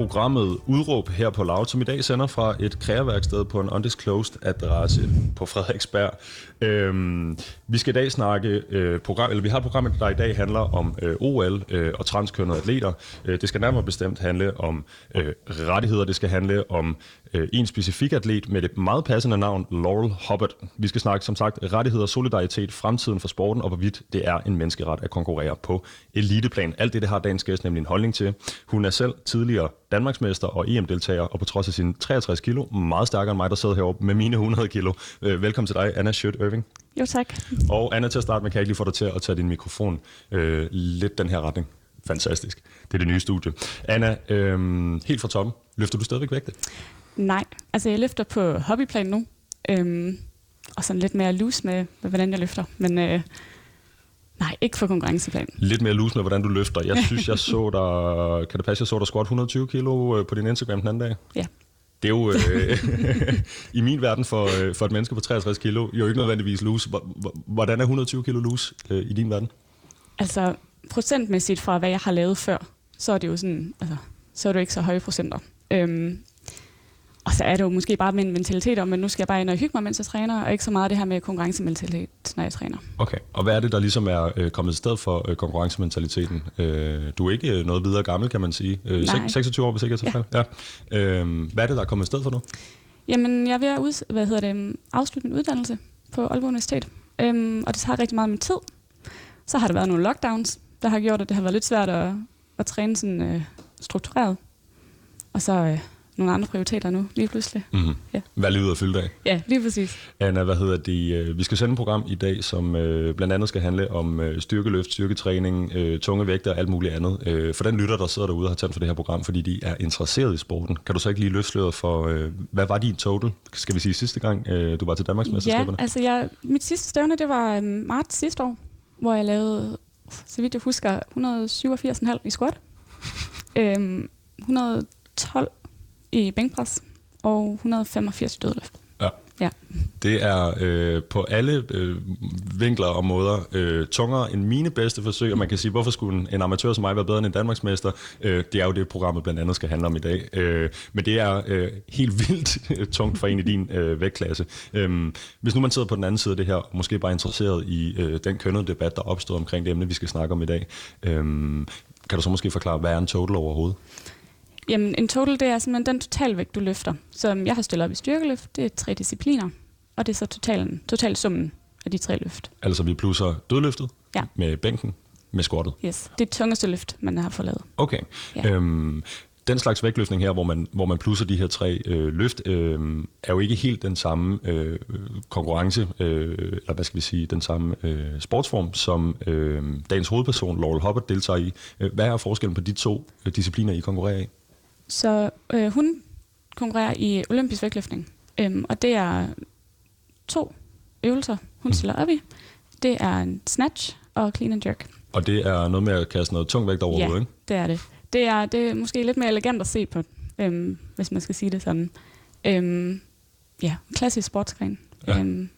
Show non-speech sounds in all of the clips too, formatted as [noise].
programmet Udråb her på Loud, som i dag sender fra et kreaværksted på en undisclosed adresse på Frederiksberg. Øhm, vi skal i dag snakke øh, program, eller vi har et program, der i dag handler om øh, OL øh, og transkønnede atleter. Øh, det skal nærmere bestemt handle om øh, rettigheder, det skal handle om øh, en specifik atlet med det meget passende navn, Laurel Hubbard. Vi skal snakke som sagt rettigheder, solidaritet, fremtiden for sporten og hvorvidt det er en menneskeret at konkurrere på eliteplan. Alt det, det har dagens gæst nemlig en holdning til. Hun er selv tidligere Danmarksmester og EM-deltager, og på trods af sine 63 kilo, meget stærkere end mig, der sidder heroppe med mine 100 kilo. Øh, velkommen til dig, Anna Schødt Irving. Jo, tak. Og Anna, til at starte med, kan jeg ikke lige få dig til at tage din mikrofon øh, lidt den her retning. Fantastisk. Det er det nye studie. Anna, øh, helt fra toppen, løfter du stadigvæk vægte? Nej, altså jeg løfter på hobbyplan nu, øhm, og sådan lidt mere loose med, med hvordan jeg løfter, men øh, nej, ikke for konkurrenceplan. Lidt mere loose med, hvordan du løfter. Jeg synes, jeg så dig, kan det passe, jeg så dig squat 120 kilo øh, på din Instagram den anden dag? Ja. Det er jo øh, [laughs] i min verden for, øh, for et menneske på 63 kilo jo ikke nødvendigvis loose. Hvordan er 120 kilo loose øh, i din verden? Altså procentmæssigt fra, hvad jeg har lavet før, så er det jo sådan, altså, så er det jo ikke så høje procenter. Øhm, og så er det jo måske bare min mentalitet om, at nu skal jeg bare ind og hygge mig, mens jeg træner, og ikke så meget det her med konkurrencementalitet, når jeg træner. Okay, og hvad er det, der ligesom er øh, kommet i sted for øh, konkurrencementaliteten? Øh, du er ikke øh, noget videre gammel, kan man sige. Øh, Nej. 26 år, hvis ikke jeg tager fejl. Ja. Øh, hvad er det, der er kommet i sted for nu? Jamen, jeg er ved at ud, hvad hedder det, afslutte min uddannelse på Aalborg Universitet, øhm, og det tager rigtig meget af min tid. Så har der været nogle lockdowns, der har gjort, at det har været lidt svært at, at træne sådan øh, struktureret. Og så øh, nogle andre prioriteter nu, lige pludselig. Mm-hmm. Ja. Hvad er livet fyldt af? Ja, lige præcis. Anna, hvad hedder det? øh, Vi skal sende et program i dag, som øh, blandt andet skal handle om øh, styrkeløft, styrketræning, øh, tunge vægter og alt muligt andet. Øh, for den lytter, der sidder derude og har tændt for det her program, fordi de er interesseret i sporten. Kan du så ikke lige løfte for, øh, hvad var din total, skal vi sige, sidste gang, øh, du var til Ja, Danmarksmesterskaberne? altså jeg, mit sidste stævne, det var marts sidste år, hvor jeg lavede, så vidt jeg husker, 187,5 i squat, [laughs] øhm, 112 i bænkpres og 185 i dødløft. Ja. Ja. Det er øh, på alle øh, vinkler og måder øh, tungere end mine bedste forsøg, og man kan sige, hvorfor skulle en, en amatør som mig være bedre end en Danmarksmester? Øh, det er jo det, programmet blandt andet skal handle om i dag. Øh, men det er øh, helt vildt tungt for en i din øh, vægtklasse. Øh, hvis nu man sidder på den anden side af det her, og måske bare er interesseret i øh, den kønnede debat, der opstår omkring det emne, vi skal snakke om i dag, øh, kan du så måske forklare, hvad er en total overhovedet? Jamen, en total, det er simpelthen den totalvægt, du løfter. Som jeg har stillet op i styrkeløft, det er tre discipliner, og det er så totalen, totalsummen af de tre løft. Altså vi plusser dødløftet Ja. med bænken, med squattet. Yes. Det er tungeste løft, man har fået lavet. Okay. Ja. Øhm, den slags vægtløftning her, hvor man, hvor man plusser de her tre øh, løft, øh, er jo ikke helt den samme øh, konkurrence, øh, eller hvad skal vi sige, den samme øh, sportsform, som øh, dagens hovedperson, Laurel Hubbard, deltager i. Øh, Hvad er forskellen på de to øh, discipliner, I konkurrerer i? Så øh, hun konkurrerer i olympisk vægtløftning, øhm, og det er to øvelser, hun stiller op i. Det er en snatch og clean and jerk. Og det er noget med at kaste noget tung vægt over ja, hovedet, ikke? det er det. Det er, det er måske lidt mere elegant at se på, øhm, hvis man skal sige det sådan. Øhm, ja, klassisk sportsgren. Ja. Øhm,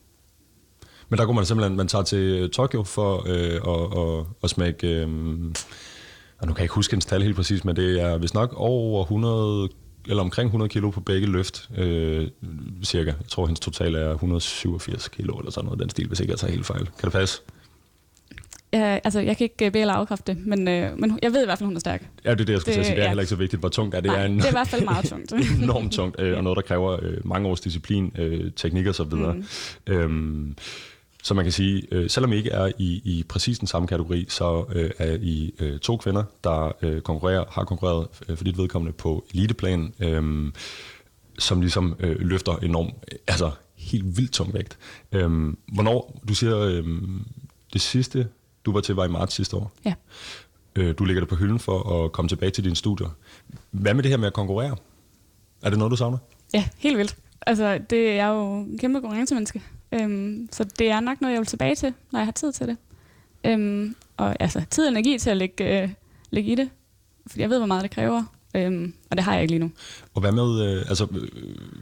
Men der går man simpelthen, man tager til Tokyo for øh, at, at, at smække, øh, og nu kan jeg ikke huske hendes tal helt præcis, men det er vist nok over 100, eller omkring 100 kilo på begge løft, øh, cirka. Jeg tror, hendes total er 187 kilo, eller sådan noget den stil, hvis ikke jeg tager helt fejl. Kan det passe? ja, altså, jeg kan ikke øh, bede eller afkræfte det, men, øh, men jeg ved i hvert fald, hun er stærk. Ja, det er det, jeg skulle det, sige. Det er ja. heller ikke så vigtigt, hvor tungt er det. Nej, er, en, det er i hvert fald meget tungt. [laughs] enormt tungt, øh, og noget, der kræver øh, mange års disciplin, øh, teknik og så videre. Mm. Øhm, så man kan sige, øh, selvom I ikke er i, i præcis den samme kategori, så øh, er I øh, to kvinder, der øh, konkurrerer, har konkurreret øh, for dit vedkommende på eliteplan, øh, som ligesom øh, løfter enormt, altså helt vildt tung vægt. Øh, hvornår, du siger, øh, det sidste, du var til, var i marts sidste år. Ja. Øh, du lægger det på hylden for at komme tilbage til dine studier. Hvad med det her med at konkurrere? Er det noget, du savner? Ja, helt vildt. Altså, det er jo en kæmpe konkurrencemenneske. Øhm, så det er nok noget, jeg vil tilbage til, når jeg har tid til det. Øhm, og altså, tid og energi til at lægge, øh, lægge i det. Fordi jeg ved, hvor meget det kræver. Øhm, og det har jeg ikke lige nu. Og hvad med, øh, altså, øh,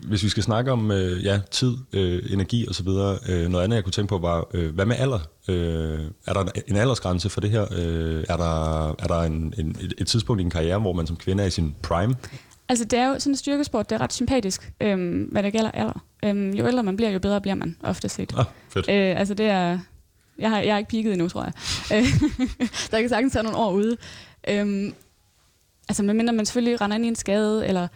hvis vi skal snakke om øh, ja, tid, øh, energi osv., øh, noget andet, jeg kunne tænke på, var, øh, hvad med alder? Øh, er der en aldersgrænse for det her? Øh, er der, er der en, en, et, et tidspunkt i en karriere, hvor man som kvinde er i sin prime? Altså, det er jo sådan en styrkesport, det er ret sympatisk, øhm, hvad det gælder alder. Øhm, jo ældre man bliver, jo bedre bliver man ofte set. Ah, fedt. Øh, altså, det er... Jeg har, jeg har ikke peaked endnu, tror jeg. [laughs] Der kan sagtens tage nogle år ude. Øhm, altså, medmindre man selvfølgelig render ind i en skade, eller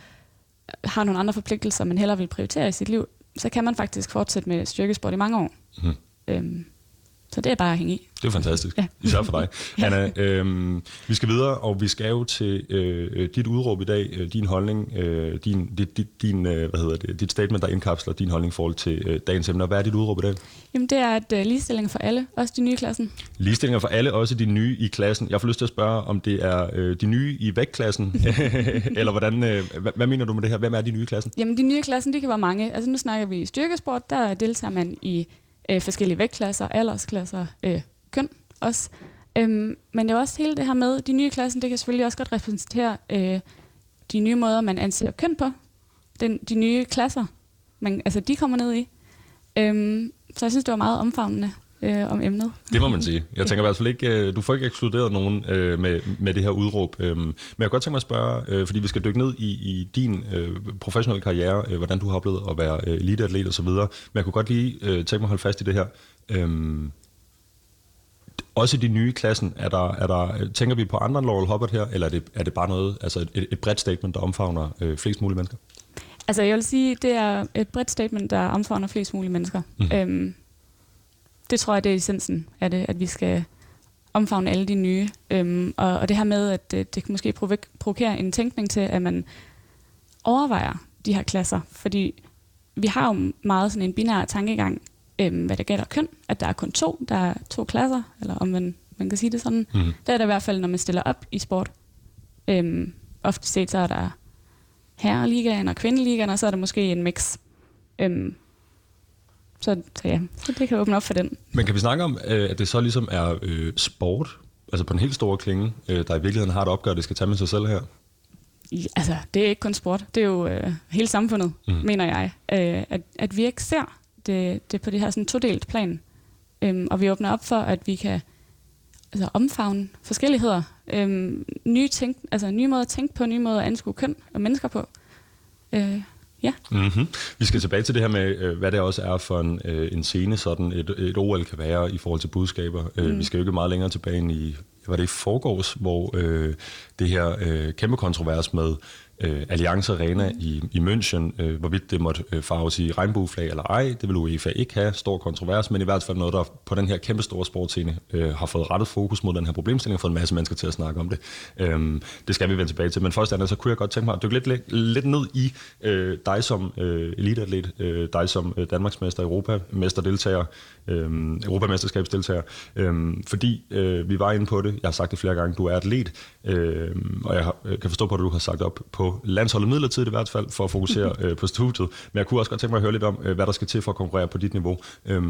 har nogle andre forpligtelser, man hellere vil prioritere i sit liv, så kan man faktisk fortsætte med styrkesport i mange år. Mhm. Øhm, så det er bare at hænge i. Det er fantastisk, Ja. især for dig. [laughs] Hanna, øhm, vi skal videre, og vi skal jo til øh, dit udråb i dag, øh, din holdning, øh, din, dit, din, øh, hvad hedder det, dit statement, der indkapsler din holdning i forhold til øh, dagens emne. Hvad er dit udråb i dag? Jamen, det er et uh, ligestilling for alle, også de nye i klassen. Ligestillinger for alle, også de nye i klassen. Jeg får lyst til at spørge, om det er øh, de nye i vægtklassen, [laughs] [laughs] eller hvordan, øh, hvad, hvad mener du med det her? Hvem er de nye i klassen? Jamen, de nye i klassen, det kan være mange. Altså, nu snakker vi styrkesport, der deltager man i øh, forskellige vægtklasser, aldersklasser, øh, køn også. Øhm, men det er også hele det her med, de nye klassen, det kan selvfølgelig også godt repræsentere øh, de nye måder, man anser køn på. Den, de nye klasser, man, altså de kommer ned i. Øhm, så jeg synes, det var meget omfavnende øh, om emnet. Det må man sige. Jeg tænker i hvert fald ikke, øh, du får ikke ekskluderet nogen øh, med, med det her udråb. Øhm, men jeg kunne godt tænke mig at spørge, øh, fordi vi skal dykke ned i, i din øh, professionelle karriere, øh, hvordan du har oplevet at være øh, eliteatlet og så videre. Men jeg kunne godt lige øh, tænke mig at holde fast i det her. Øhm, også i de nye i klassen, er der, er der, tænker vi på andre end Laurel Hubbard her, eller er det, er det bare noget, altså et, et bredt statement, der omfavner øh, flest mulige mennesker? Altså, jeg vil sige, det er et bredt statement, der omfavner flest mulige mennesker. Mm. Øhm, det tror jeg, det er essensen af det, at vi skal omfavne alle de nye. Øhm, og, og det her med, at det, det kan måske provo- provokere en tænkning til, at man overvejer de her klasser. Fordi vi har jo meget sådan en binær tankegang, øhm, hvad det gælder køn, at der er kun to, der er to klasser, eller om man, man kan sige det sådan. Mhm. Der er det i hvert fald, når man stiller op i sport. Øhm, ofte set, så er der herreligaen og kvindeligaen, og så er der måske en mix. Øhm, så, så ja, så det kan åbne op for den. Men kan vi snakke om, øh, at det så ligesom er øh, sport, altså på en helt store klinge, øh, der i virkeligheden har et opgør, det skal tage med sig selv her? I, altså, det er ikke kun sport. Det er jo øh, hele samfundet, mm. mener jeg. Øh, at, at vi ikke ser det, det på det her sådan todelt plan. Øhm, og vi åbner op for, at vi kan altså, omfavne forskelligheder. Øhm, nye, tænk, altså, nye måder at tænke på, nye måder at anskue køn og mennesker på. Øh, ja. Mm-hmm. Vi skal tilbage til det her med, øh, hvad det også er for en, øh, en scene, sådan et, et OL kan være i forhold til budskaber. Mm. Mm. Vi skal jo ikke meget længere tilbage end i, var det i forgårs, hvor øh, det her øh, kæmpe kontrovers med øh, Alliance Arena i, i München, øh, hvorvidt det måtte øh, farves i regnbueflag eller ej, det vil UEFA ikke have, stor kontrovers, men i hvert fald noget, der på den her kæmpe store sportscene øh, har fået rettet fokus mod den her problemstilling og fået en masse mennesker til at snakke om det. Øh, det skal vi vende tilbage til, men først andet, så kunne jeg godt tænke mig at dykke lidt, lidt, lidt ned i øh, dig som øh, eliteatlet, øh, dig som øh, Danmarksmester, Europamester-deltager, øh, Europamesterskabsdeltager, øh, fordi øh, vi var inde på det, jeg har sagt det flere gange, du er atlet, øh, og jeg har, kan forstå på, at du har sagt op på landsholdet midlertidigt i hvert fald, for at fokusere [laughs] øh, på studiet, men jeg kunne også godt tænke mig at høre lidt om, øh, hvad der skal til for at konkurrere på dit niveau. Øh,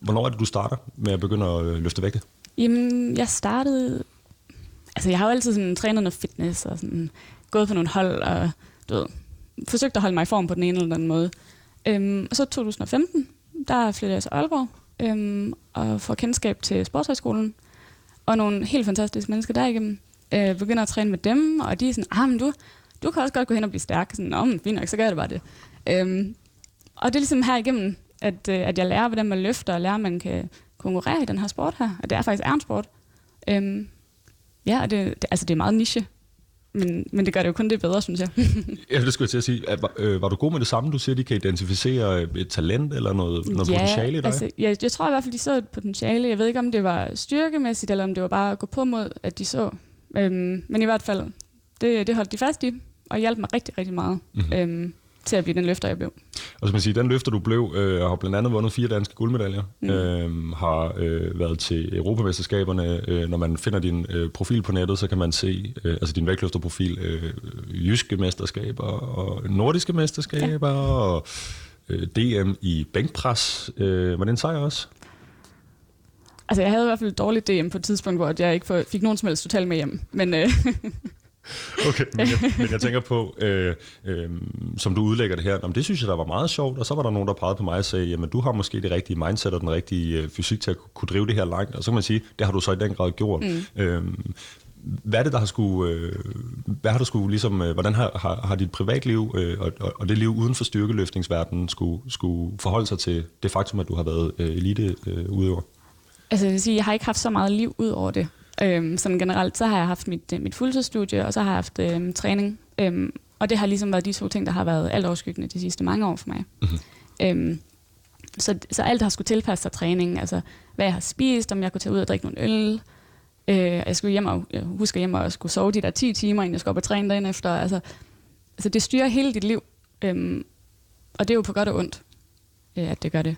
hvornår er det, du starter med at begynde at øh, løfte vægte? Jamen, jeg startede... Altså, jeg har jo altid sådan, trænet noget fitness og sådan, gået på nogle hold og du ved, forsøgt at holde mig i form på den ene eller den anden måde. Øhm, og så 2015, der flyttede jeg til Aalborg øhm, og får kendskab til Sportshøjskolen og nogle helt fantastiske mennesker derigennem. Øh, begynder at træne med dem, og de er sådan, ah, men du, du kan også godt gå hen og blive stærk. Sådan, Nå, men fint nok, så gør jeg det bare det. Øhm, og det er ligesom her igennem, at, øh, at jeg lærer, hvordan man løfter, og lærer, at man kan konkurrere i den her sport her. At det er faktisk er en sport. Øhm, ja, og det, det, altså det er meget niche. Men, men det gør det jo kun det bedre, synes jeg. [laughs] Ja, det skulle jeg til at sige. At, øh, var du god med det samme? Du siger, de kan identificere et talent eller noget, noget ja, potentiale i dig? altså, jeg, jeg tror i hvert fald, de så et potentiale. Jeg ved ikke, om det var styrkemæssigt, eller om det var bare at gå på mod, at de så. Øhm, men i hvert fald, det, det holdt de fast i, og hjalp mig rigtig, rigtig meget Mhm. mm-hmm. øhm, til at blive den løfter, jeg blev. Og som man siger, den løfter du blev, øh, har blandt andet vundet fire danske guldmedaljer. Mm. øh, har øh, været til Europamesterskaberne. Øh, når man finder din øh, profil på nettet, så kan man se, øh, altså din vægtløfterprofil, øh, jyske mesterskaber og nordiske mesterskaber ja. og øh, DM i bænkpres. Øh, var det en sejr også? Altså, jeg havde i hvert fald dårligt DM på et tidspunkt, hvor jeg ikke fik nogen som helst totalt med hjem. Men, øh, [laughs] Okay, men jeg, men jeg tænker på, øh, øh, som du udlægger det her, om det synes jeg, der var meget sjovt, og så var der nogen, der pegede på mig og sagde, jamen du har måske det rigtige mindset og den rigtige øh, fysik til at kunne drive det her langt, og så kan man sige, det har du så i den grad gjort. Mm. Øh, hvad er det, der har skulle, øh, hvad har du skulle ligesom, øh, hvordan har, har, har dit privatliv øh, og, og det liv uden for styrkeløftningsverdenen skulle, skulle forholde sig til det faktum, at du har været øh, elite øh, udøver? Altså jeg vil sige, jeg har ikke haft så meget liv ud over det. Øhm, sådan generelt, så har jeg haft mit, mit fuldtidsstudie, og så har jeg haft øhm, træning. Øhm, og det har ligesom været de to ting, der har været alt overskyggende de sidste mange år for mig. Mm-hmm. Øhm, så, så alt har skulle tilpasse sig træningen. Altså, hvad jeg har spist, om jeg kunne tage ud og drikke nogle øl. Øh, jeg skulle hjem og, jeg husker hjem og skulle sove de der 10 timer, inden jeg skulle op og træne dagen efter. Altså, altså det styrer hele dit liv. Øhm, og det er jo på godt og ondt, øh, at det gør det.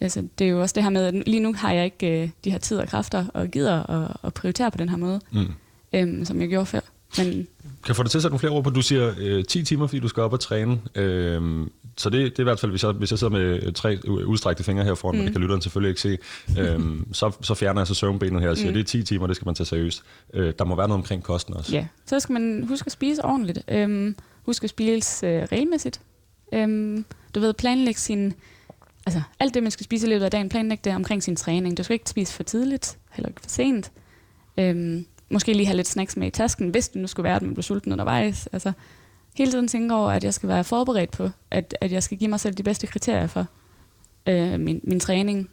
Altså, det er jo også det her med, at lige nu har jeg ikke øh, de her tid og kræfter og gider at, at prioritere på den her måde, mm. øhm, som jeg gjorde før. Men, kan jeg få dig til at sætte nogle flere ord på? Du siger øh, 10 timer, fordi du skal op og træne. Øh, så det, det er i hvert fald, hvis jeg, hvis jeg sidder med tre udstrækte fingre her foran, mm. det kan lytteren selvfølgelig ikke se, øh, [laughs] så, så fjerner jeg så søvnbenet her og siger, mm. det er 10 timer, det skal man tage seriøst. Øh, der må være noget omkring kosten også. Ja, så skal man huske at spise ordentligt. Øh, huske at spise øh, regelmæssigt. Øh, du ved, planlægge sin altså, alt det, man skal spise i løbet af dagen, planlægge det omkring sin træning. Du skal ikke spise for tidligt, heller ikke for sent. Øhm, måske lige have lidt snacks med i tasken, hvis det nu skulle være, at man bliver sulten undervejs. Altså, hele tiden tænke over, at jeg skal være forberedt på, at, at jeg skal give mig selv de bedste kriterier for øh, min, min træning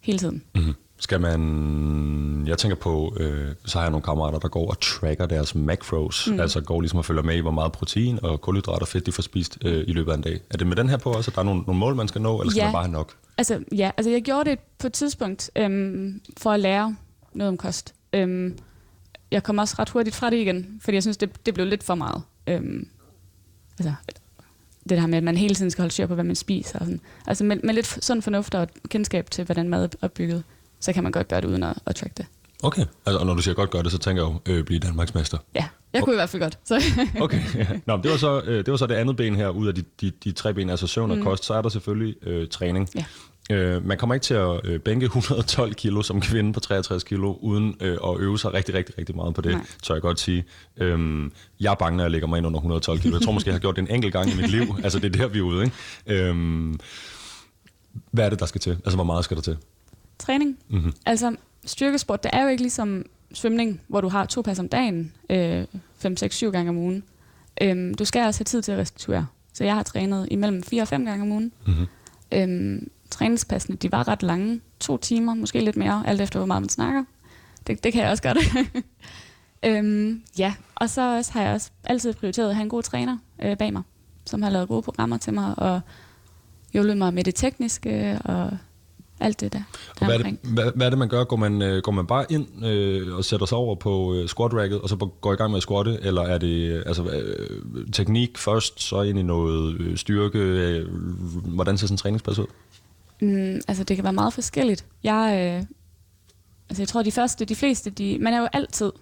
hele tiden. Mm-hmm. Skal man... Jeg tænker på, øh, så har jeg nogle kammerater, der går og tracker deres macros, mm. altså går ligesom og følger med i, hvor meget protein og kulhydrater og fedt de får spist øh, i løbet af en dag. Er det med den her på også, at der er nogle, nogle mål, man skal nå, eller skal ja. man bare have nok? Altså, ja, altså jeg gjorde det på et tidspunkt øhm, for at lære noget om kost. Øhm, jeg kom også ret hurtigt fra det igen, fordi jeg synes, det, det blev lidt for meget. Øhm, altså, det der med, at man hele tiden skal holde styr på, hvad man spiser. Og sådan. Altså med, med lidt sådan fornuft og kendskab til, hvordan mad er opbygget så kan man godt gøre det uden at, at track det. Okay, altså, og når du siger godt gøre det, så tænker jeg jo øh, blive Danmarksmester. Ja, jeg kunne okay. i hvert fald godt. Så. [laughs] okay, ja. Nå, det, var så, øh, det var så det andet ben her, ud af de, de, de tre ben, altså søvn og mm. kost, så er der selvfølgelig øh, træning. Ja. Øh, man kommer ikke til at øh, bænke 112 kilo som kvinde på 63 kilo, uden øh, at øve sig rigtig, rigtig, rigtig meget på det, Nej. tør jeg godt sige. Øhm, jeg er bange, når jeg lægger mig ind under 112 kilo. Jeg tror måske, jeg har gjort det en enkelt gang i mit liv. [laughs] altså, det er der, vi er ude. Ikke? Øhm, hvad er det, der skal til? Altså, hvor meget skal der til? Træning. Mm-hmm. Altså, styrkesport, det er jo ikke ligesom svømning, hvor du har to pas om dagen, 5, 6, 7 gange om ugen. Øhm, du skal også have tid til at restituere. Så jeg har trænet imellem 4 og 5 gange om ugen. Mm-hmm. Øhm, træningspassene, de var ret lange. To timer, måske lidt mere, alt efter hvor meget man snakker. Det, det kan jeg også godt. [laughs] øhm, ja, og så også har jeg også altid prioriteret at have en god træner øh, bag mig, som har lavet gode programmer til mig, og hjulpet mig med det tekniske, og alt det der. Og hvad, er det, hvad, hvad er det, man gør? Går man, øh, går man bare ind øh, og sætter sig over på øh, squat racket, og så går i gang med at squatte, eller er det øh, altså, øh, teknik først, så ind i noget øh, styrke? Øh, hvordan ser sådan en træningspas ud? Mm, altså, det kan være meget forskelligt. Jeg, øh, altså, jeg tror, de første, de fleste, de, man er jo altid,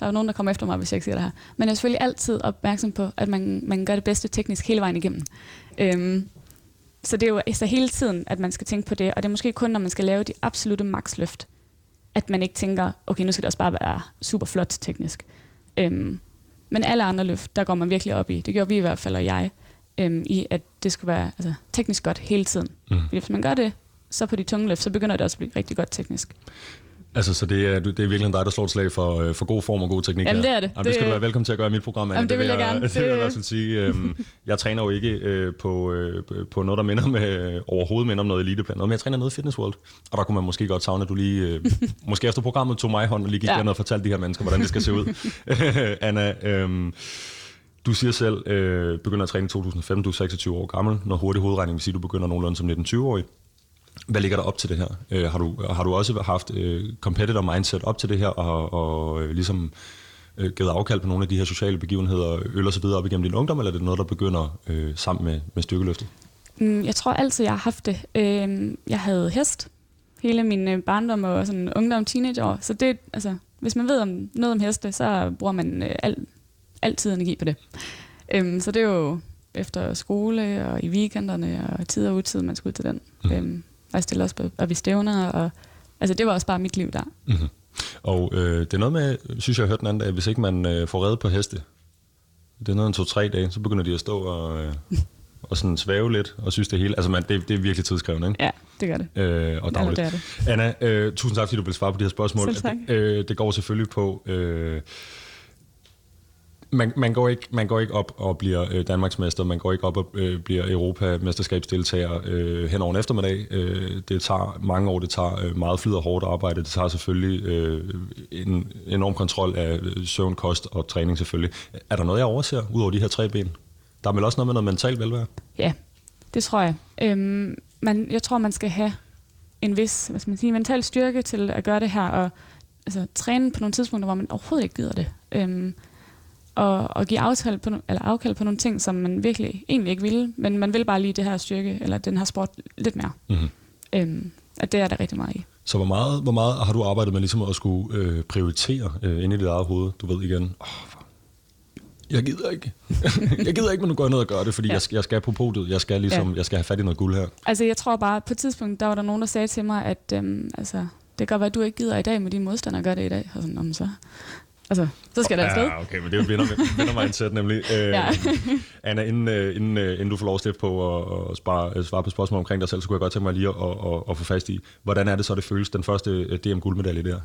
der er jo nogen, der kommer efter mig, hvis jeg ikke siger det her, men jeg er selvfølgelig altid opmærksom på, at man, man gør det bedste teknisk hele vejen igennem. Øhm, så det er jo altså hele tiden, at man skal tænke på det, og det er måske kun, når man skal lave de absolute maksløft, at man ikke tænker, okay, nu skal det også bare være super flot teknisk. Øhm, men alle andre løft, der går man virkelig op i, det gjorde vi i hvert fald, og jeg, øhm, i at det skulle være altså, teknisk godt hele tiden. Mm. Fordi hvis man gør det, så på de tunge løft, så begynder det også at blive rigtig godt teknisk. Altså, så det er, det er virkelig dig, der slår et slag for, øh, for god form og god teknik Jamen, det er det. Jamen, det skal du være velkommen til at gøre i mit program, Jamen, det vil jeg, jeg gerne. [laughs] Det vil jeg i sige. Øhm, jeg træner jo ikke øh, på, øh, på noget, der minder med, overhovedet minder om noget eliteplan, men jeg træner noget i Fitness World. Og der kunne man måske godt savne, at du lige, øh, [laughs] måske efter programmet tog mig hånd og lige gik ja. derned og fortalte de her mennesker, hvordan det skal se ud. [laughs] Anna, øh, du siger selv, øh, begynder at træne i 2005, du er 26 år gammel. Når hurtig hovedregning vil sige, du begynder nogenlunde som 19-20-årig. Hvad ligger der op til det her? Øh, har, du, har du også haft øh, competitor mindset op til det her, og, og øh, ligesom øh, givet afkald på nogle af de her sociale begivenheder, øl og så videre op igennem din ungdom, eller er det noget, der begynder øh, sammen med, med styrkeløftet? Mm, jeg tror altid, jeg har haft det. Øh, jeg havde hest hele min øh, barndom og sådan ungdom, teenageår, så det, altså, hvis man ved om noget om heste, så bruger man øh, al, altid energi på det. Øh, så det er jo efter skole og i weekenderne og tid og utid, man skulle ud til den. Mm. Og jeg stillede også på, og vi stævner, og altså det var også bare mit liv der. Mm-hmm. Og øh, det er noget med, synes jeg, jeg hørte den anden dag, hvis ikke man øh, får reddet på heste, det er noget en to-tre dage, så begynder de at stå og, øh, og sådan svæve lidt, og synes det hele, altså man, det, det er virkelig tidskrævende, ikke? Ja, det gør det. Øh, og Ja, dagligt. det er det. Anna, øh, tusind tak, fordi du vil svare på de her spørgsmål. Selv tak. Øh, det går selvfølgelig på... Øh, man, man, går ikke, man går ikke op og bliver øh, Danmarksmester, man går ikke op og øh, bliver Europamesterskabsdeltager øh, hen over en eftermiddag. Øh, det tager mange år, det tager øh, meget flid og hårdt arbejde, det tager selvfølgelig øh, en enorm kontrol af øh, søvn, kost og træning selvfølgelig. Er der noget, jeg overser, ud over de her tre ben? Der er vel også noget med noget mentalt velvære? Ja, det tror jeg. Øhm, man, jeg tror, man skal have en vis hvad skal man sige, mental styrke til at gøre det her, og altså, træne på nogle tidspunkter, hvor man overhovedet ikke gider det. Øhm, og, og give aftale på, eller afkald på nogle ting, som man virkelig egentlig ikke ville, men man vil bare lige det her styrke, eller den her sport lidt mere. Mm-hmm. Øhm, at det er der rigtig meget i. Så hvor meget, hvor meget har du arbejdet med ligesom at skulle øh, prioritere øh, inde i dit eget hoved? Du ved igen, oh, jeg gider ikke. [laughs] jeg gider ikke, men nu går jeg ned og gør det, fordi ja. Jeg, skal, jeg skal på podiet. Jeg skal ligesom, Ja. jeg skal have fat i noget guld her. Altså, jeg tror bare, på et tidspunkt, der var der nogen, der sagde til mig, at øhm, altså, det kan godt være, at du ikke gider i dag, men dine modstandere gør det i dag. Og sådan, "Nå, men så, altså, så skal det afsted. Ja, okay, men det er jo vinder, [laughs] vinder mindset nemlig. Øh, Ja. Anna, inden, øh, inden, øh, inden du får lov at slippe på at, at spare, øh, svare på spørgsmål omkring dig selv, så kunne jeg godt tænke mig lige at, at, at, at få fast i, hvordan er det så, det føles, den første DM-guldmedalje der?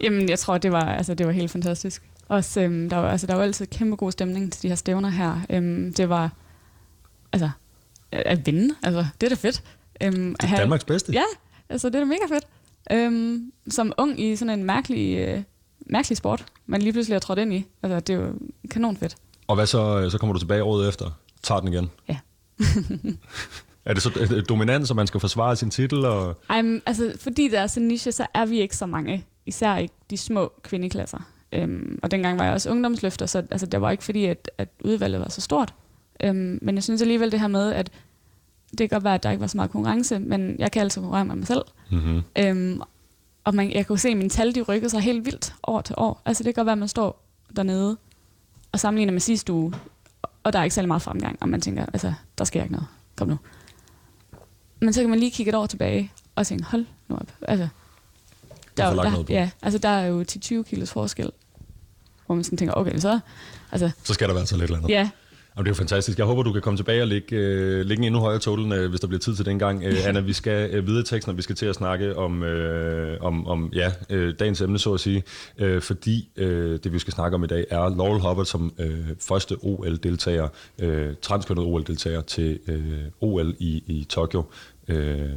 Jamen, jeg tror, det var, altså, det var helt fantastisk. Også, øhm, der, var, altså, der var altid kæmpe god stemning til de her stævner her. Øhm, det var, altså, at at vinde, altså, det er da fedt. Øhm, Det er Danmarks bedste. Ja, altså, det er da mega fedt. Øhm, som ung i sådan en mærkelig, øh, mærkelig sport, man lige pludselig har trådt ind i. Altså, det er jo kanon fedt. Og hvad så, øh, så kommer du tilbage året efter? Tager den igen? Ja. [laughs] Er det så øh, dominant, så man skal forsvare sin titel? Og... Ej, men, altså, fordi det er så niche, så er vi ikke så mange. Især ikke de små kvindeklasser. Øhm, og dengang var jeg også ungdomsløfter, så altså, det var ikke fordi, at, at udvalget var så stort. Øhm, men jeg synes alligevel det her med, at det kan godt være, at der ikke var så meget konkurrence, men jeg kan altid konkurrere med mig selv. Mm-hmm. Øhm, og man, jeg kunne se, at mine tal de rykkede sig helt vildt år til år. Altså det kan godt være, at man står dernede og sammenligner med sidste uge, og der er ikke særlig meget fremgang, og man tænker, altså, der sker ikke noget. Kom nu. Men så kan man lige kigge et år tilbage og tænke, hold nu op. Altså, får er jo- der, ja, altså der er jo til 20 kilos forskel, hvor man sådan tænker, okay, så, altså, Så skal der være så lidt eller andet. ja, Jamen, det er jo fantastisk. Jeg håber, du kan komme tilbage og lægge, øh, lægge en endnu højere total, øh, hvis der bliver tid til den gang. Øh, Anna, vi skal øh, videre i teksten, og vi skal til at snakke om, øh, om, om ja, øh, dagens emne, så at sige. Øh, fordi øh, det, vi skal snakke om i dag, er Laurel Hubbard som øh, første OL-deltager, øh, transkønnet OL-deltager til øh, OL i, i Tokyo. Øh,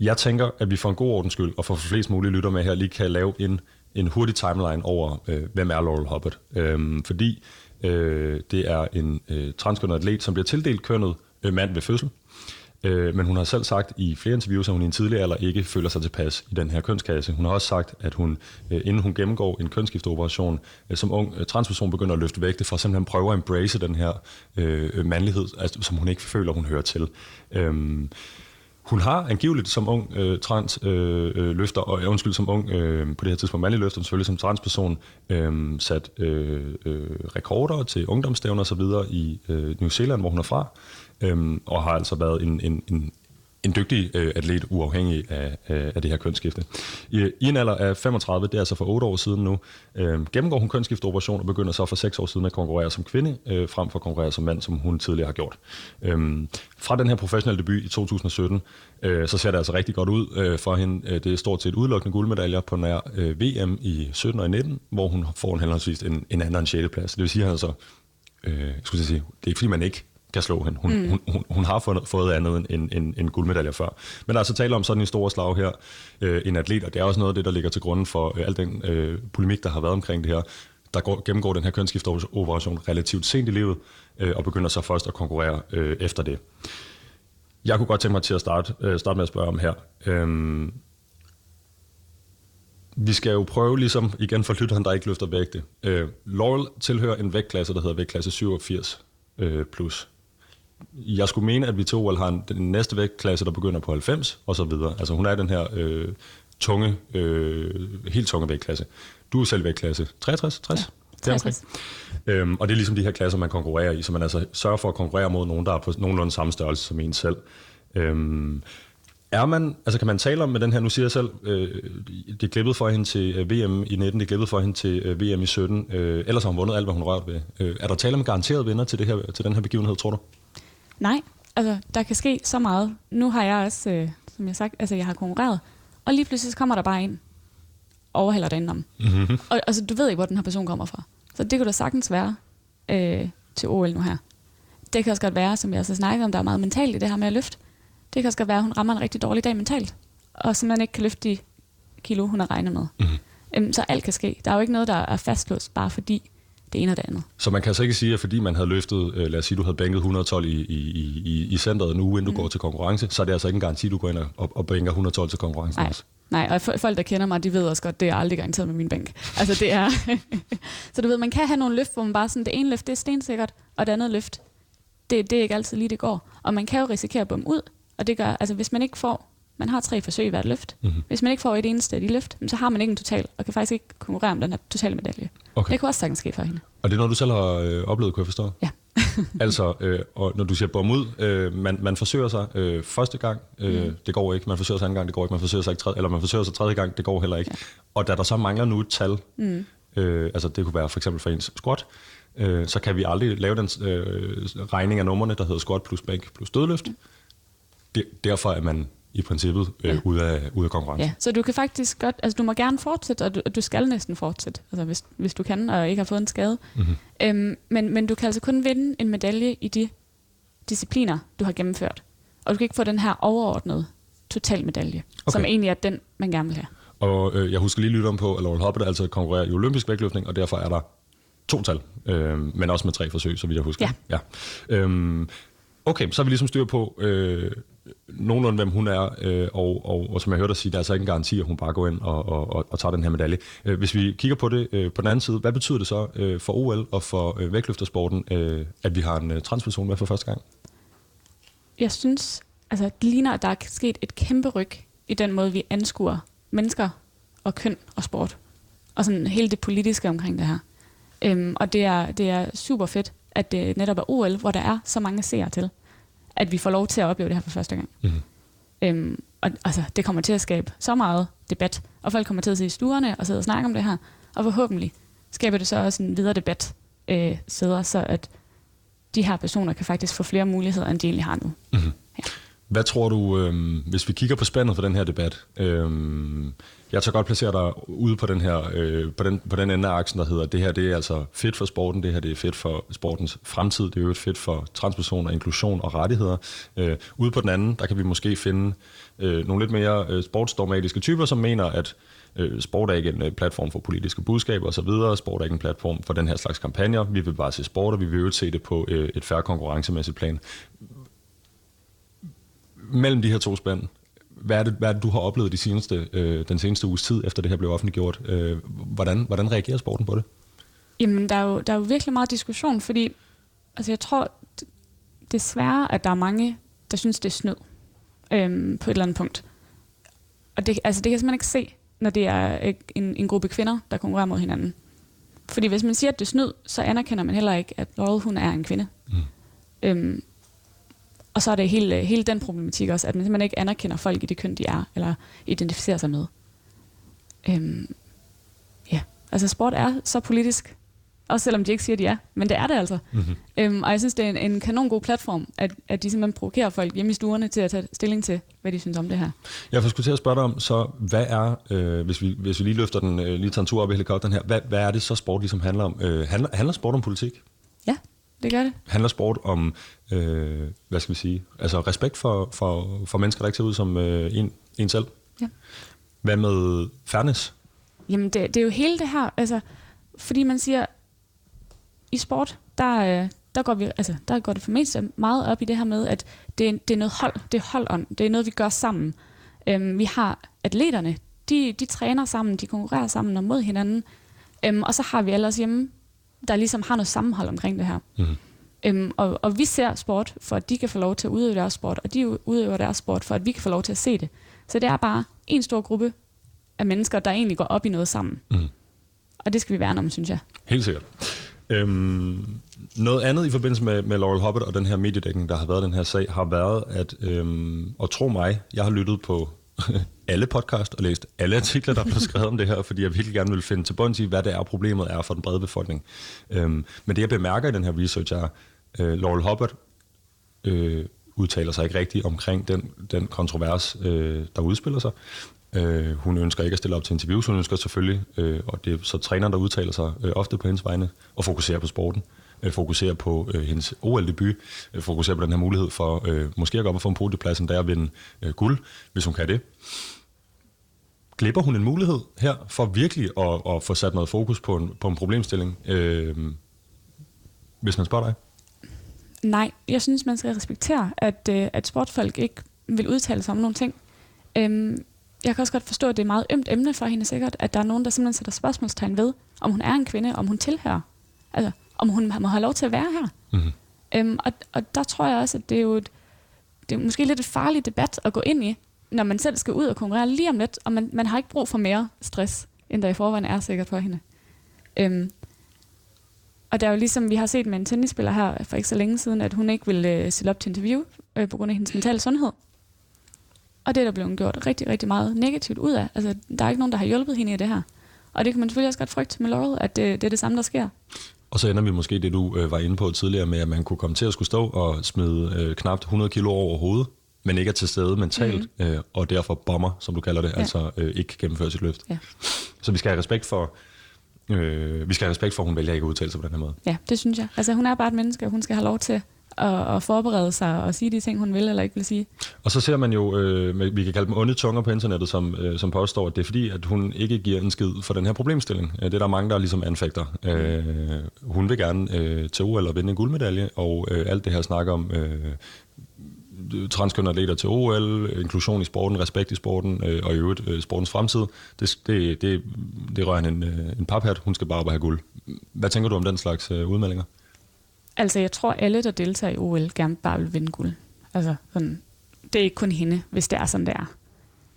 jeg tænker, at vi for en god ordens skyld, og for flest mulige lytter med her, lige kan lave en, en hurtig timeline over, øh, hvem er Laurel Hubbard. Øhm, fordi øh, det er en øh, transkønnet atlet, som bliver tildelt kønnet øh, mand ved fødsel. Øh, men hun har selv sagt i flere interviews, at hun i en tidlig alder ikke føler sig tilpas i den her kønskasse. Hun har også sagt, at hun, øh, inden hun gennemgår en kønsskifteoperation, øh, som ung øh, transperson begynder at løfte vægte, for at simpelthen prøve at embrace den her øh, øh, mandlighed, altså, som hun ikke føler, hun hører til. Øh, hun har angiveligt som ung øh, trans øh, øh, løfter, og øh, undskyld, som ung, øh, på det her tidspunkt mandlig løfter, selvfølgelig som transperson, øh, sat øh, øh, rekorder til ungdomsstævner og så videre i øh, New Zealand, hvor hun er fra, øh, og har altså været en, en, en, en dygtig øh, atlet, uafhængig af, af, af det her kønsskifte. I, I en alder af 35, det er altså for 8 år siden nu, øh, gennemgår hun kønsskifteoperation og begynder så for 6 år siden at konkurrere som kvinde, øh, frem for at konkurrere som mand, som hun tidligere har gjort. Øh, fra den her professionelle debut i 2017, øh, så ser det altså rigtig godt ud øh, for hende. Øh, det er stort set udelukkende guldmedaljer på nær øh, VM i 17 og 19, hvor hun får en henholdsvis en, en anden og en 6. plads. Det vil sige, altså, øh, skulle jeg sige, det er ikke fordi, man ikke kan slå hende. Hun, mm. hun, hun, hun har fået, fået andet end, end, end, guldmedaljer før. Men der altså tale om sådan en stor slag her, øh, en atlet, og det er også noget af det, der ligger til grund for øh, al den øh, polemik, der har været omkring det her, der går, gennemgår den her kønsskifteoperation relativt sent i livet, øh, og begynder så først at konkurrere øh, efter det. Jeg kunne godt tænke mig til at starte, øh, starte med at spørge om her. Øhm, vi skal jo prøve ligesom, igen for lytteren, der ikke løfter vægte. Øh, Laurel tilhører en vægtklasse, der hedder vægtklasse 87 øh, plus. Jeg skulle mene, at vi til OL har en, den næste vægtklasse, der begynder på 90 og så videre. Altså hun er den her øh, tunge, øh, helt tunge vægtklasse. Du er selv vægtklasse 63, 60? Det er omkring. 63. Øhm, og det er ligesom de her klasser, man konkurrerer i, så man altså sørger for at konkurrere mod nogen, der er på nogenlunde samme størrelse som en selv. Øhm, er man, altså kan man tale om med den her, nu siger jeg selv, øh, det klippet for hende til øh, VM i 19, det klippet for hende til øh, VM i 17, øh, ellers har hun vundet alt, hvad hun rørt ved. Øh, er der tale om garanteret vinder til, det her, til den her begivenhed, tror du? Nej, altså der kan ske så meget. Nu har jeg også, øh, som jeg sagt, altså jeg har konkurreret, og lige pludselig så kommer der bare en overhælder dig indenom. Mm-hmm. Og altså, du ved ikke, hvor den her person kommer fra. Så det kunne da sagtens være øh, til OL nu her. Det kan også godt være, som jeg så snakkede om, der er meget mentalt i det her med at løfte. Det kan også godt være, at hun rammer en rigtig dårlig dag mentalt, og simpelthen ikke kan løfte de kilo, hun har regnet med. Mm-hmm. Øhm, så alt kan ske. Der er jo ikke noget, der er fastlåst, bare fordi det ene og det andet. Så man kan altså ikke sige, at fordi man havde løftet, øh, lad os sige, du havde bænket 112 i, i, i, i centret en uge, inden du mm. går til konkurrence, så er det altså ikke en garanti, du går ind og, og bænker 112 til konkurrencen Nej. Nej, og folk, der kender mig, de ved også godt, det er aldrig garanteret med min bænk. Altså, det er... [laughs] så du ved, man kan have nogle løft, hvor man bare sådan, det ene løft, det er stensikkert, og det andet løft, det, det er ikke altid lige, det går. Og man kan jo risikere at bomme ud, og det gør, altså hvis man ikke får, man har tre forsøg i hvert løft. Mhm. Mm-hmm. Hvis man ikke får et eneste af de løft, så har man ikke en total, og kan faktisk ikke konkurrere om den her totale medalje. Okay. Det kunne også sagtens ske for hende. Og det er noget, du selv har øh, oplevet, kunne jeg forstå? Ja. [laughs] altså, øh, og når du siger bom ud, øh, man, man forsøger sig øh, første gang, øh, mm. det går ikke. Man forsøger sig anden gang, det går ikke. Man forsøger sig ikke tredje, eller man forsøger sig tredje gang, det går heller ikke. Ja. Og da der så mangler nu et tal, mm. øh, altså det kunne være for eksempel for ens squat, øh, så kan vi aldrig lave den øh, regning af numrene, der hedder squat plus bænk plus dødløft. Mm. Det, derfor er man i princippet øh, Ja. ude, af, ude af konkurrence. Ja, så du kan faktisk godt, altså du må gerne fortsætte, og du, du skal næsten fortsætte, altså hvis, hvis du kan, og ikke har fået en skade. Mm-hmm. Øhm, men, men du kan altså kun vinde en medalje i de discipliner, du har gennemført. Og du kan ikke få den her overordnede totalmedalje, okay. Som egentlig er den, man gerne vil have. Og øh, jeg husker lige lytteren på, at Lauren Hoppe altså konkurrerer i olympisk vægtløftning, og derfor er der to tal, øh, men også med tre forsøg, så vidt jeg husker. Ja. ja. Øhm, okay, så har vi ligesom styr på øh, nogenlunde, hvem hun er, øh, og, og, og som jeg hørte dig sige, der er altså ikke en garanti, at hun bare går ind og, og, og, og tager den her medalje. Øh, hvis vi kigger på det øh, på den anden side, hvad betyder det så øh, for OL og for øh, vægtløftersporten, øh, at vi har en øh, transperson med for første gang? Jeg synes, altså det ligner, at der er sket et kæmpe ryg i den måde, vi anskuer mennesker og køn og sport. Og sådan hele det politiske omkring det her. Øhm, og det er, det er super fedt, at det netop er OL, hvor der er så mange seere til, at vi får lov til at opleve det her for første gang. Mhm. Øhm, og altså, det kommer til at skabe så meget debat, og folk kommer til at sidde i stuerne og sidde og snakke om det her, og forhåbentlig skaber det så også en videre debat øh, sidder, så at de her personer kan faktisk få flere muligheder, end de egentlig har nu. Hvad tror du, øh, hvis vi kigger på spændet for den her debat? Øh, jeg tager godt placere dig ude på den her, øh, på den, på den ende af aksen, der hedder, det her det er altså fedt for sporten, det her det er fedt for sportens fremtid, det er jo fedt for transpersoner, inklusion og rettigheder. Øh, ude på den anden, der kan vi måske finde øh, nogle lidt mere øh, sportsdogmatiske typer, som mener, at øh, sport er ikke en øh, platform for politiske budskaber osv., sport er ikke en platform for den her slags kampagner, vi vil bare se sport, og vi vil jo se det på øh, et færre konkurrencemæssigt plan mellem de her to spænd, hvad er det, hvad er det du har oplevet de seneste, øh, den seneste uges tid, efter det her blev offentliggjort? Øh, hvordan, hvordan reagerer sporten på det? Jamen, der er, jo, der er jo virkelig meget diskussion, fordi altså, jeg tror desværre, at der er mange, der synes, det er snyd øhm, på et eller andet punkt. Og det, altså, det kan jeg simpelthen ikke se, når det er øh, en, en gruppe kvinder, der konkurrerer mod hinanden. Fordi hvis man siger, at det er snyd, så anerkender man heller ikke, at Laurel, hun er en kvinde. Mm. Øhm, og så er det hele, hele den problematik også, at man simpelthen ikke anerkender folk i det køn, de er, eller identificerer sig med. Øhm, ja, altså sport er så politisk, også selvom de ikke siger, de er, men det er det altså. Mm-hmm. Øhm, og jeg synes, det er en, en kanon god platform, at, at de simpelthen provokerer folk hjemme i stuerne til at tage stilling til, hvad de synes om det her. Jeg får skulle til at spørge dig om, så hvad er, øh, hvis, vi, hvis vi lige løfter den, øh, lige tager en tur op i helikopteren her, hvad, hvad er det så sport ligesom handler om? Øh, handler, handler sport om politik? Ja, det gør det. Handler sport om, øh, hvad skal vi sige, altså respekt for, for, for mennesker, der ikke ser ud som øh, en, en selv? Ja. Hvad med fairness? Jamen, det, det er jo hele det her, altså, fordi man siger, i sport, der, øh, der, går vi, altså, der går det for mest meget op i det her med, at det, er- det er noget hold, det er holdånd, det er noget, vi gør sammen. Øhm, vi har atleterne, de, de træner sammen, de konkurrerer sammen og mod hinanden, øhm, og så har vi ellers hjemme, der ligesom har noget sammenhold omkring det her. Mhm. Øhm, og, og vi ser sport, for at de kan få lov til at udøve deres sport, og de udøver deres sport, for at vi kan få lov til at se det. Så det er bare en stor gruppe af mennesker, der egentlig går op i noget sammen. Mhm. og det skal vi værne om, synes jeg. Helt sikkert. Øhm, noget andet i forbindelse med, med Laurel Hobbit og den her mediedækning, der har været den her sag, har været, at, øhm, og tro mig, jeg har lyttet på [laughs] alle podcast og læst alle artikler, der er blevet skrevet om det her, fordi jeg virkelig gerne vil finde til bunds i, hvad det er, problemet er for den brede befolkning. Øhm, men det, jeg bemærker i den her research, er, øh, Laurel Hubbard øh, udtaler sig ikke rigtigt omkring den, den kontrovers, øh, der udspiller sig. Øh, hun ønsker ikke at stille op til interviews, hun ønsker selvfølgelig, øh, og det er så træneren, der udtaler sig øh, ofte på hendes vegne, og fokuserer på sporten, øh, Øh, fokuserer på øh, hendes OL-debut, øh, fokuserer på den her mulighed for øh, måske at gå op og få en podieplads, der at vinde øh, guld, hvis hun kan det. Glipper hun en mulighed her for virkelig at, at få sat noget fokus på en, på en problemstilling, øh, hvis man spørger dig? Nej, jeg synes, man skal respektere, at, øh, at sportfolk ikke vil udtale sig om nogle ting. Øhm, jeg kan også godt forstå, at det er et meget ømt emne for hende sikkert, at der er nogen, der simpelthen sætter spørgsmålstegn ved, om hun er en kvinde, om hun tilhører. Altså, om hun må have lov til at være her. Mm-hmm. Øhm, og, og der tror jeg også, at det er jo et, det er måske lidt et farligt debat at gå ind i, når man selv skal ud og konkurrere lige om lidt, og man, man har ikke brug for mere stress, end der i forvejen er sikkert for hende. Øhm, og der er jo ligesom, vi har set med en tennisspiller her for ikke så længe siden, at hun ikke ville øh, stille op til interview øh, på grund af hendes mentale sundhed. Og det er der blevet gjort rigtig, rigtig meget negativt ud af. Altså, der er ikke nogen, der har hjulpet hende i det her. Og det kan man selvfølgelig også godt frygte med Laurel, at det, det er det samme, der sker. Og så ender vi måske det, du øh, var inde på tidligere med, at man kunne komme til at skulle stå og smide øh, knap 100 kilo over hovedet, men ikke er til stede mentalt, mm. øh, og derfor bomber, som du kalder det, ja. altså øh, ikke gennemføre sit løft. Ja. Så vi skal have respekt for, øh, vi skal have respekt for, at hun vælger ikke at udtale sig på den her måde. Ja, det synes jeg. Altså hun er bare et menneske, og hun skal have lov til at, at forberede sig og sige de ting, hun vil eller ikke vil sige. Og så ser man jo, øh, vi kan kalde dem onde tunger på internettet, som, øh, som påstår, at det er fordi, at hun ikke giver en skid for den her problemstilling. Øh, det er der mange, der ligesom anfægter. Øh, hun vil gerne øh, til OL og vinde en guldmedalje, og øh, alt det her snak om øh, transkønnede atleter til OL, inklusion i sporten, respekt i sporten, øh, og i øvrigt øh, sportens fremtid. Det, det, det, det rører en, øh, en paphat. Hun skal bare op og have guld. Hvad tænker du om den slags øh, udmeldinger? Altså, jeg tror, alle, der deltager i OL, gerne bare vil vinde guld. Altså, sådan, det er ikke kun hende, hvis det er sådan, det er.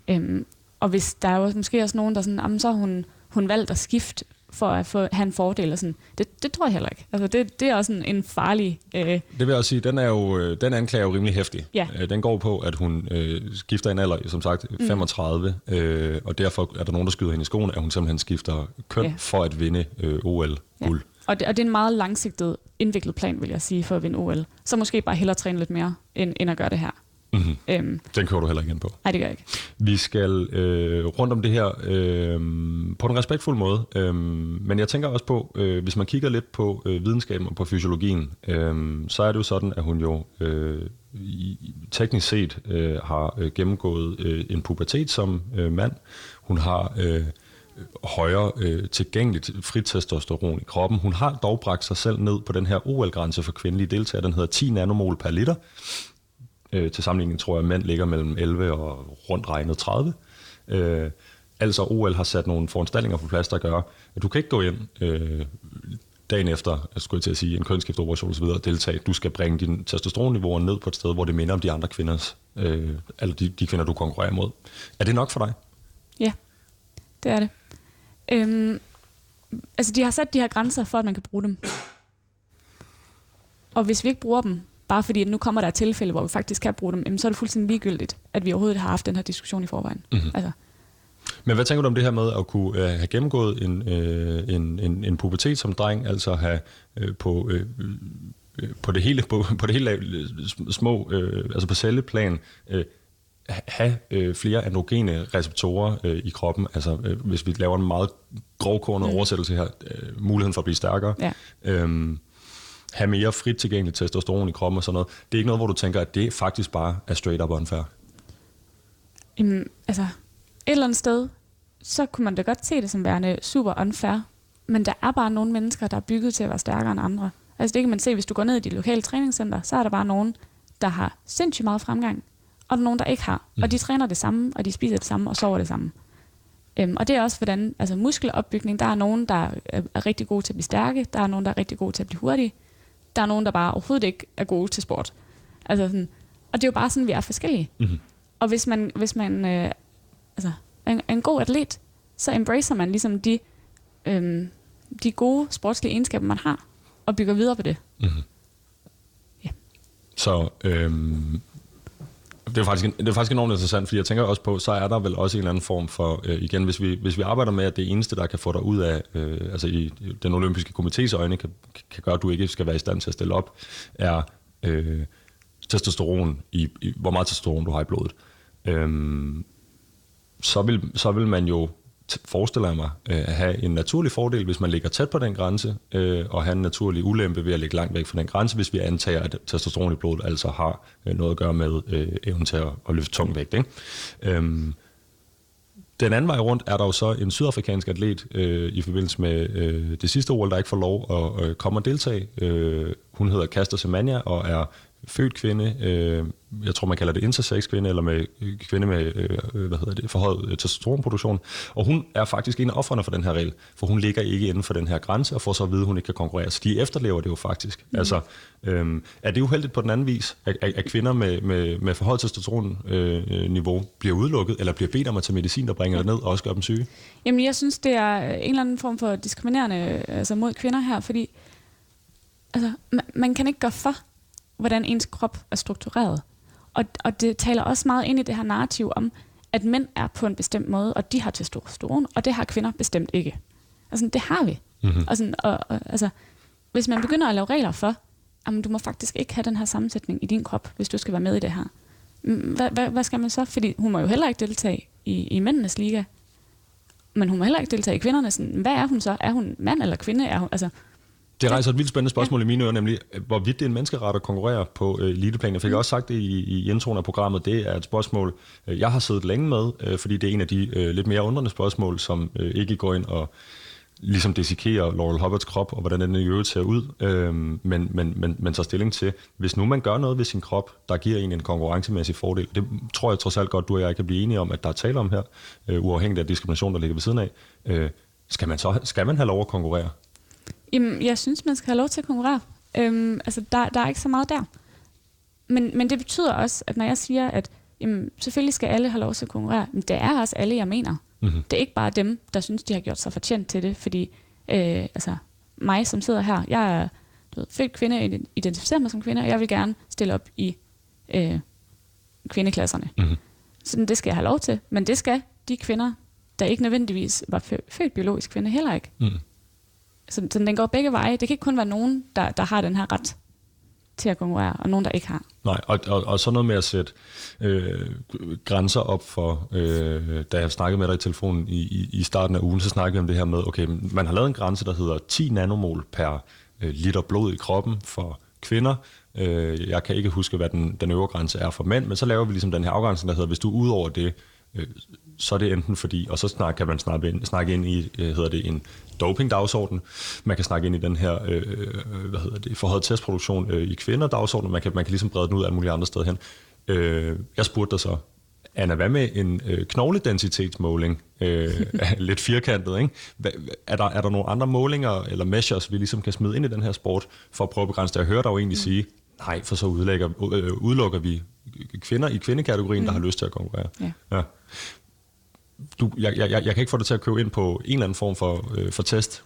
Øhm, og hvis der er jo måske også nogen, der sådan, så har hun, hun valgt at skifte for at få, have en fordel. Og sådan. Det, det tror jeg heller ikke. Altså, det, det er også en, en farlig... Øh... Det vil jeg også sige, den, er jo, øh, den anklager jo rimelig hæftig. Ja. Øh, den går på, at hun øh, skifter en alder, som sagt 35, mm. øh, og derfor er der nogen, der skyder hende i skoen, at hun simpelthen skifter køn ja. for at vinde øh, OL-guld. Ja. Og det, og det er en meget langsigtet, indviklet plan, vil jeg sige, for at vinde OL. Så måske bare hellere træne lidt mere, end, end at gøre det her. Mm-hmm. Øhm, Den kører du heller ikke ind på. Nej, det gør jeg ikke. Vi skal øh, rundt om det her øh, på en respektfuld måde, øh, men jeg tænker også på, øh, hvis man kigger lidt på øh, videnskaben og på fysiologien, øh, så er det jo sådan, at hun jo øh, i, teknisk set øh, har øh, gennemgået øh, en pubertet som øh, mand. Hun har... Øh, Øh, højere øh, tilgængeligt frit testosteron i kroppen. Hun har dog bragt sig selv ned på den her OL-grænse for kvindelige deltagere. Den hedder 10 nanomol per liter. Øh, til sammenligning tror jeg, at mænd ligger mellem 11 og rundt regnet 30. Øh, altså OL har sat nogle foranstaltninger på plads, der gør, at du kan ikke gå ind øh, dagen efter, altså, jeg skulle til at sige, en kønsskiftoperation osv. og deltage. Du skal bringe din testosteronniveauer ned på et sted, hvor det minder om de andre kvinders, øh, eller de, de kvinder, du konkurrerer mod. Er det nok for dig? Ja, det er det. Øhm, altså, de har sat de her grænser for, at man kan bruge dem. Og hvis vi ikke bruger dem, bare fordi at nu kommer der tilfælde, hvor vi faktisk kan bruge dem, jamen, så er det fuldstændig ligegyldigt, at vi overhovedet har haft den her diskussion i forvejen. Mm-hmm. Altså. Men hvad tænker du om det her med at kunne uh, have gennemgået en, uh, en, en, en pubertet som dreng, altså have uh, på, uh, på det hele, på, på det hele små, uh, altså på celleplan, uh, have øh, flere androgene receptorer øh, i kroppen. Altså, øh, hvis vi laver en meget grovkornet mm. oversættelse her, øh, muligheden for at blive stærkere. Ja. Øhm, have mere frit tilgængeligt testosteron i kroppen og sådan noget. Det er ikke noget, hvor du tænker, at det faktisk bare er straight up unfair? Jamen, altså, et eller andet sted, så kunne man da godt se det som værende super unfair. Men der er bare nogle mennesker, der er bygget til at være stærkere end andre. Altså det kan man se, hvis du går ned i de lokale træningscenter, så er der bare nogen, der har sindssygt meget fremgang, og der er nogen, der ikke har. Mm. Og de træner det samme, og de spiser det samme, og sover det samme. Øhm, og det er også, hvordan altså muskelopbygning, der er nogen, der er, er rigtig gode til at blive stærke, der er nogen, der er rigtig gode til at blive hurtige, der er nogen, der bare overhovedet ikke er gode til sport. Altså sådan, og det er jo bare sådan, vi er forskellige. Mm-hmm. Og hvis man, hvis man øh, altså, er en, er en god atlet, så embracer man ligesom de, øhm, de gode sportslige egenskaber, man har, og bygger videre på det. Så øhm, det, er faktisk, det er faktisk enormt interessant, fordi jeg tænker også på, så er der vel også en eller anden form for, øh, igen, hvis vi, hvis vi arbejder med, at det eneste, der kan få dig ud af, øh, altså i den olympiske komités øjne, kan, kan gøre, at du ikke skal være i stand til at stille op, er øh, testosteron, i, i, hvor meget testosteron du har i blodet. Øh, så, vil, så vil man jo forestiller jeg mig, øh, at have en naturlig fordel, hvis man ligger tæt på den grænse, øh, og have en naturlig ulempe ved at ligge langt væk fra den grænse, hvis vi antager, at testosteron i blodet altså har øh, noget at gøre med øh, evnen til at, at løfte tung vægt. Ikke? Øhm, den anden vej rundt er der jo så en sydafrikansk atlet øh, i forbindelse med øh, det sidste OL, der ikke får lov at øh, komme og deltage. Øh, hun hedder Kaster Semenya og er født kvinde, øh, jeg tror man kalder det intersex kvinde, eller med øh, kvinde med øh, hvad hedder det, forhøjet øh, testosteronproduktion. Og hun er faktisk en af offrene for den her regel, for hun ligger ikke inden for den her grænse, og får så at vide, at hun ikke kan konkurrere. Så de efterlever det jo faktisk. Mm. Altså, øh, er det uheldigt på den anden vis, at, at kvinder med, med, med forhøjet testosteronniveau øh, bliver udelukket, eller bliver bedt om at tage medicin, der bringer ja. det ned, og også gør dem syge? Jamen, jeg synes, det er en eller anden form for diskriminerende altså mod kvinder her, fordi altså, man, man kan ikke gøre for, hvordan ens krop er struktureret. Og, og det taler også meget ind i det her narrativ om, at mænd er på en bestemt måde, og de har testosteron, og det har kvinder bestemt ikke. Altså, det har vi. Mm-hmm. Og sådan, og, og, altså, hvis man begynder at lave regler for, at du må faktisk ikke have den her sammensætning i din krop, hvis du skal være med i det her. Hvad, hvad, hvad skal man så? Fordi hun må jo heller ikke deltage i, i mændenes liga, men hun må heller ikke deltage i kvindernes. Hvad er hun så? Er hun mand eller kvinde? Er hun, altså, det rejser et vildt spændende spørgsmål ja. i mine ører, nemlig hvorvidt det er en menneskeret at konkurrere på øh, eliteplan. Jeg fik mm. også sagt det i, i introen af programmet. Det er et spørgsmål, øh, jeg har siddet længe med, øh, fordi det er en af de øh, lidt mere undrende spørgsmål, som øh, ikke går ind og ligesom desikerer Laurel Hubbards krop, og hvordan den i øvrigt ser ud, øh, men, men, men, men tager stilling til, hvis nu man gør noget ved sin krop, der giver en en konkurrencemæssig fordel, det tror jeg trods alt godt, du og jeg kan blive enige om, at der er tale om her, øh, uafhængigt af diskrimination, der ligger ved siden af, øh, skal man så skal man have lov at konkurrere? Jamen, jeg synes, man skal have lov til at konkurrere. Øhm, altså, der, der er ikke så meget der. Men, men det betyder også, at når jeg siger, at jamen, selvfølgelig skal alle have lov til at konkurrere, men det er også alle, jeg mener. Mm-hmm. Det er ikke bare dem, der synes, de har gjort sig fortjent til det, fordi øh, altså, mig, som sidder her, jeg er du ved, født kvinde, identificerer mig som kvinde, og jeg vil gerne stille op i øh, kvindeklasserne. Mm-hmm. Så det skal jeg have lov til, men det skal de kvinder, der ikke nødvendigvis var født biologisk kvinde, heller ikke. Mm. Så, så den går begge veje. Det kan ikke kun være nogen, der, der har den her ret til at konkurrere, og nogen, der ikke har. Nej, og, og, og så noget med at sætte øh, grænser op for, øh, da jeg snakkede med dig i telefonen i, i, i starten af ugen, så snakkede vi om det her med, okay, man har lavet en grænse, der hedder 10 nanomol per øh, liter blod i kroppen for kvinder. Øh, jeg kan ikke huske, hvad den, den øvre grænse er for mænd, men så laver vi ligesom den her afgrænsning, der hedder, hvis du er ud over det, øh, så er det enten fordi, og så snak, kan man snakke ind, snakke ind i, øh, hedder det, en doping-dagsorden. Man kan snakke ind i den her, øh, øh, hvad hedder det, forhøjet testproduktion øh, i kvinder-dagsorden. Man kan, man kan ligesom brede den ud af mulige andre steder hen. Øh, jeg spurgte dig så, Anna, hvad med en øh, knogledensitetsmåling? Øh, [laughs] lidt firkantet, ikke? Hva, er, der, er der nogle andre målinger eller measures, vi ligesom kan smide ind i den her sport, for at prøve at begrænse det? Jeg hører dig jo egentlig mm. sige, nej, for så udlægger, øh, udelukker vi kvinder i kvindekategorien, mm. der har lyst til at konkurrere. Ja. ja du, jeg, jeg, jeg kan ikke få dig til at købe ind på en eller anden form for, øh, for test.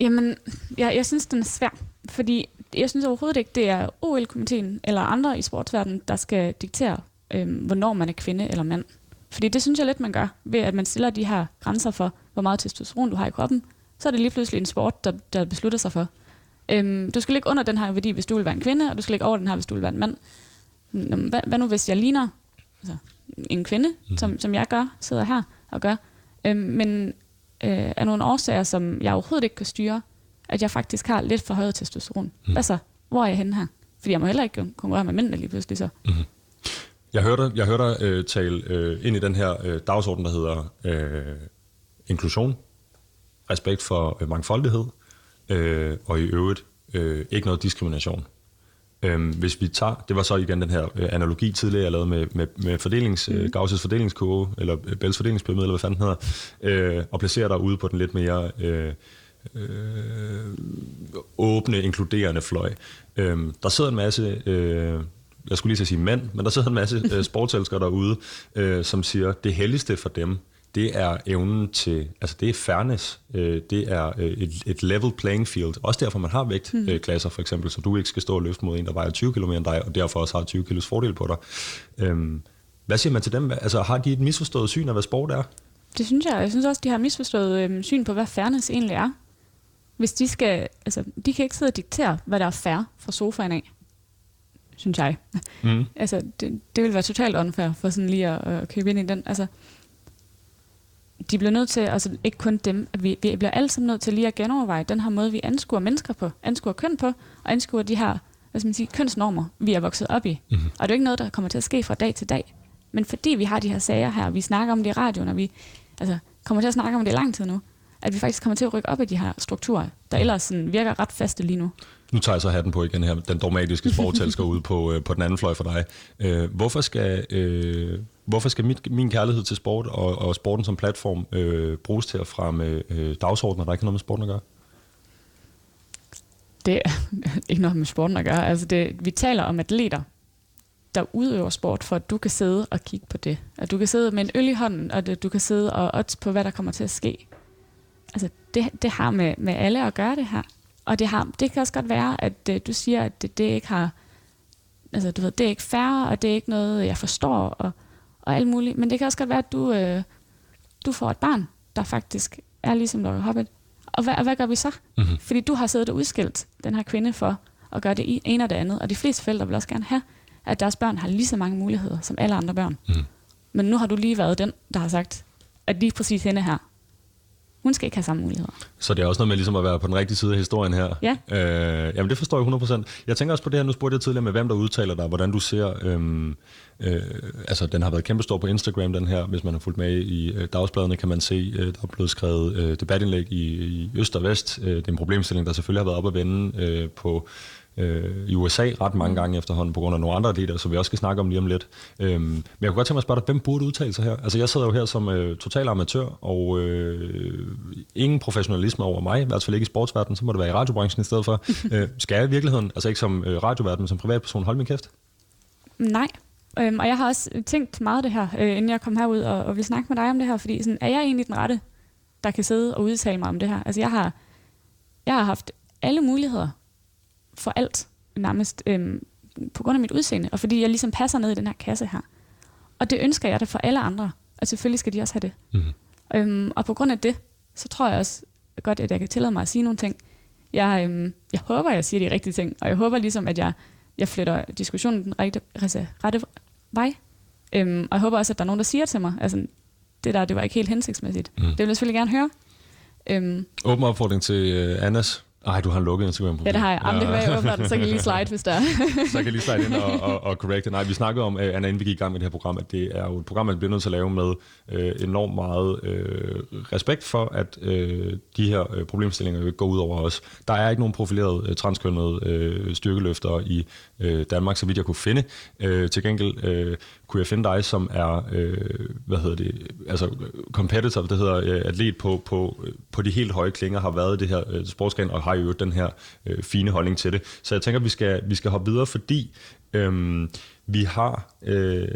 Jamen, jeg, jeg synes, den er svær. Fordi jeg synes overhovedet ikke, det er OL-komiteen eller andre i sportsverdenen, der skal diktere, øh, hvornår man er kvinde eller mand. Fordi det synes jeg lidt, man gør, ved at man stiller de her grænser for, hvor meget testosteron du har i kroppen. Så er det lige pludselig en sport, der, der beslutter sig for. Øhm, du skal ligge under den her værdi, hvis du vil være en kvinde, og du skal ligge over den her, hvis du vil være en mand. Hvad, hvad nu, hvis jeg ligner altså, en kvinde, mm. som, som jeg gør, sidder her og gør. Øhm, men øh, af nogle årsager, som jeg overhovedet ikke kan styre, at jeg faktisk har lidt for højt testosteron. Mm. Altså, hvor er jeg henne her? Fordi jeg må heller ikke konkurrere med mændene lige pludselig så. Mm. Jeg hørte, jeg hørte dig øh, tale øh, ind i den her øh, dagsorden, der hedder øh, inklusion, respekt for øh, mangfoldighed, øh, og i øvrigt øh, ikke noget diskrimination. Øhm, hvis vi tager, det var så igen den her øh, analogi tidligere, jeg lavede med, med, med fordelings, mm. øh, Gauss' fordelingskurve, eller øh, Bells fordelingspyramide, eller hvad fanden den hedder, øh, og placerer dig ude på den lidt mere øh, øh, åbne, inkluderende fløj. Øhm, der sidder en masse, øh, jeg skulle lige sige mænd, men der sidder en masse øh, sportselskere derude, øh, som siger, det helligste for dem, det er evnen til, altså det er fairness, øh, det er øh, et, et level playing field. Også derfor, man har vægtklasser mm. for eksempel, så du ikke skal stå og løfte mod en, der vejer 20 km end dig, og derfor også har 20 kilos fordel på dig. Øhm, hvad siger man til dem? Altså har de et misforstået syn af, hvad sport er? Det synes jeg. Jeg synes også, de har misforstået øh, syn på, hvad fairness egentlig er. Hvis de skal, altså, de kan ikke sidde og diktere, hvad der er fair fra sofaen af, synes jeg. Mm. [laughs] altså, det, det vil være totalt unfair for sådan lige at, at købe ind i den. Altså, de bliver nødt til, altså ikke kun dem, at vi, vi bliver alle sammen nødt til lige at genoverveje den her måde, vi anskuer mennesker på, anskuer køn på, og anskuer de her hvad skal man sige, kønsnormer, vi er vokset op i. Mm-hmm. Og det er jo ikke noget, der kommer til at ske fra dag til dag. Men fordi vi har de her sager her, vi snakker om det i radioen, og vi altså, kommer til at snakke om det i lang tid nu, at vi faktisk kommer til at rykke op i de her strukturer, der ellers sådan virker ret faste lige nu. Nu tager jeg så hatten på igen her, den dogmatiske sportelsker [laughs] ud på, øh, på den anden fløj for dig. Øh, hvorfor skal, øh, hvorfor skal mit, min kærlighed til sport og, og sporten som platform øh, bruges til at fremme øh, dagsordner, der ikke har noget med sporten at gøre? Det er [laughs] ikke noget med sporten at gøre. Altså det, vi taler om atleter, der udøver sport, for at du kan sidde og kigge på det. At du kan sidde med en øl i hånden, og at du kan sidde og odds på, hvad der kommer til at ske. Altså, det, det har med, med alle at gøre det her. Og det, har, det kan også godt være, at øh, du siger, at det, det ikke har... Altså, du ved, det er ikke fair, og det er ikke noget, jeg forstår, og, og alt muligt. Men det kan også godt være, at du, uh, du får et barn, der faktisk er ligesom Laura Hobbit. Og hvad, og hvad gør vi så? Mm-hmm. Fordi du har siddet og udskilt den her kvinde for at gøre det ene og det andet. Og de fleste forældre vil også gerne have, at deres børn har lige så mange muligheder som alle andre børn. Mm. Men nu har du lige været den, der har sagt, at lige præcis hende her, hun skal ikke have samme muligheder. Så det er også noget med ligesom at være på den rigtige side af historien her. Ja. Øh, jamen det forstår jeg 100%. Jeg tænker også på det her, nu spurgte jeg tidligere med, hvem der udtaler dig, hvordan du ser, øhm, øh, altså den har været kæmpestor på Instagram, den her, hvis man har fulgt med i øh, dagsbladene, kan man se, øh, der er blevet skrevet øh, debatindlæg i, i Øst og Vest. Øh, det er en problemstilling, der selvfølgelig har været op at vende øh, på øh, i USA ret mange gange efterhånden, på grund af nogle andre atleter, som vi også skal snakke om lige om lidt. Øhm, men jeg kunne godt tænke mig at spørge dig, hvem burde udtale sig her? Altså jeg sidder jo her som øh, total amatør, og øh, ingen professionalisme over mig, i hvert fald ikke i sportsverdenen, så må det være i radiobranchen i stedet for. [laughs] øh, skal jeg i virkeligheden, altså ikke som øh, radioverden, men som privatperson, holde min kæft? Nej, øhm, og jeg har også tænkt meget det her, øh, inden jeg kom herud og, og vil snakke med dig om det her, fordi sådan, er jeg egentlig den rette, der kan sidde og udtale mig om det her? Altså jeg har, jeg har haft alle muligheder for alt, nærmest øhm, på grund af mit udseende, og fordi jeg ligesom passer ned i den her kasse her. Og det ønsker jeg da for alle andre, og selvfølgelig skal de også have det. Mm-hmm. Øhm, og på grund af det, så tror jeg også godt, at jeg kan tillade mig at sige nogle ting. Jeg, øhm, jeg håber, jeg siger de rigtige ting, og jeg håber ligesom, at jeg, jeg flytter diskussionen den rette, altså, rette vej. Øhm, og jeg håber også, at der er nogen, der siger til mig, altså, det der, det var ikke helt hensigtsmæssigt. Mm. Det vil jeg selvfølgelig gerne høre. Øhm, Åben opfordring til uh, Annas Nej, du har en lukket Instagram-profil. Ja, det har jeg. Jamen, det kan være, jeg så kan jeg lige slide, hvis der [laughs] Så kan jeg lige slide ind og, og, og correcte. Nej, vi snakkede om, Anna, inden vi gik i gang med det her program, at det er jo et program, man bliver nødt til at lave med øh, enormt meget øh, respekt for, at øh, de her øh, problemstillinger ikke går ud over os. Der er ikke nogen profilerede øh, transkønnede øh, styrkeløfter i øh, Danmark, så vidt jeg kunne finde. Øh, til gengæld øh, kunne jeg finde dig, som er, øh, hvad hedder det, altså competitor, det hedder øh, atlet på, på, øh, på de helt høje klinger, har været det her øh, sportsgren, og har jo den her øh, fine holdning til det. Så jeg tænker, at vi skal, vi skal hoppe videre, fordi øh, vi har øh,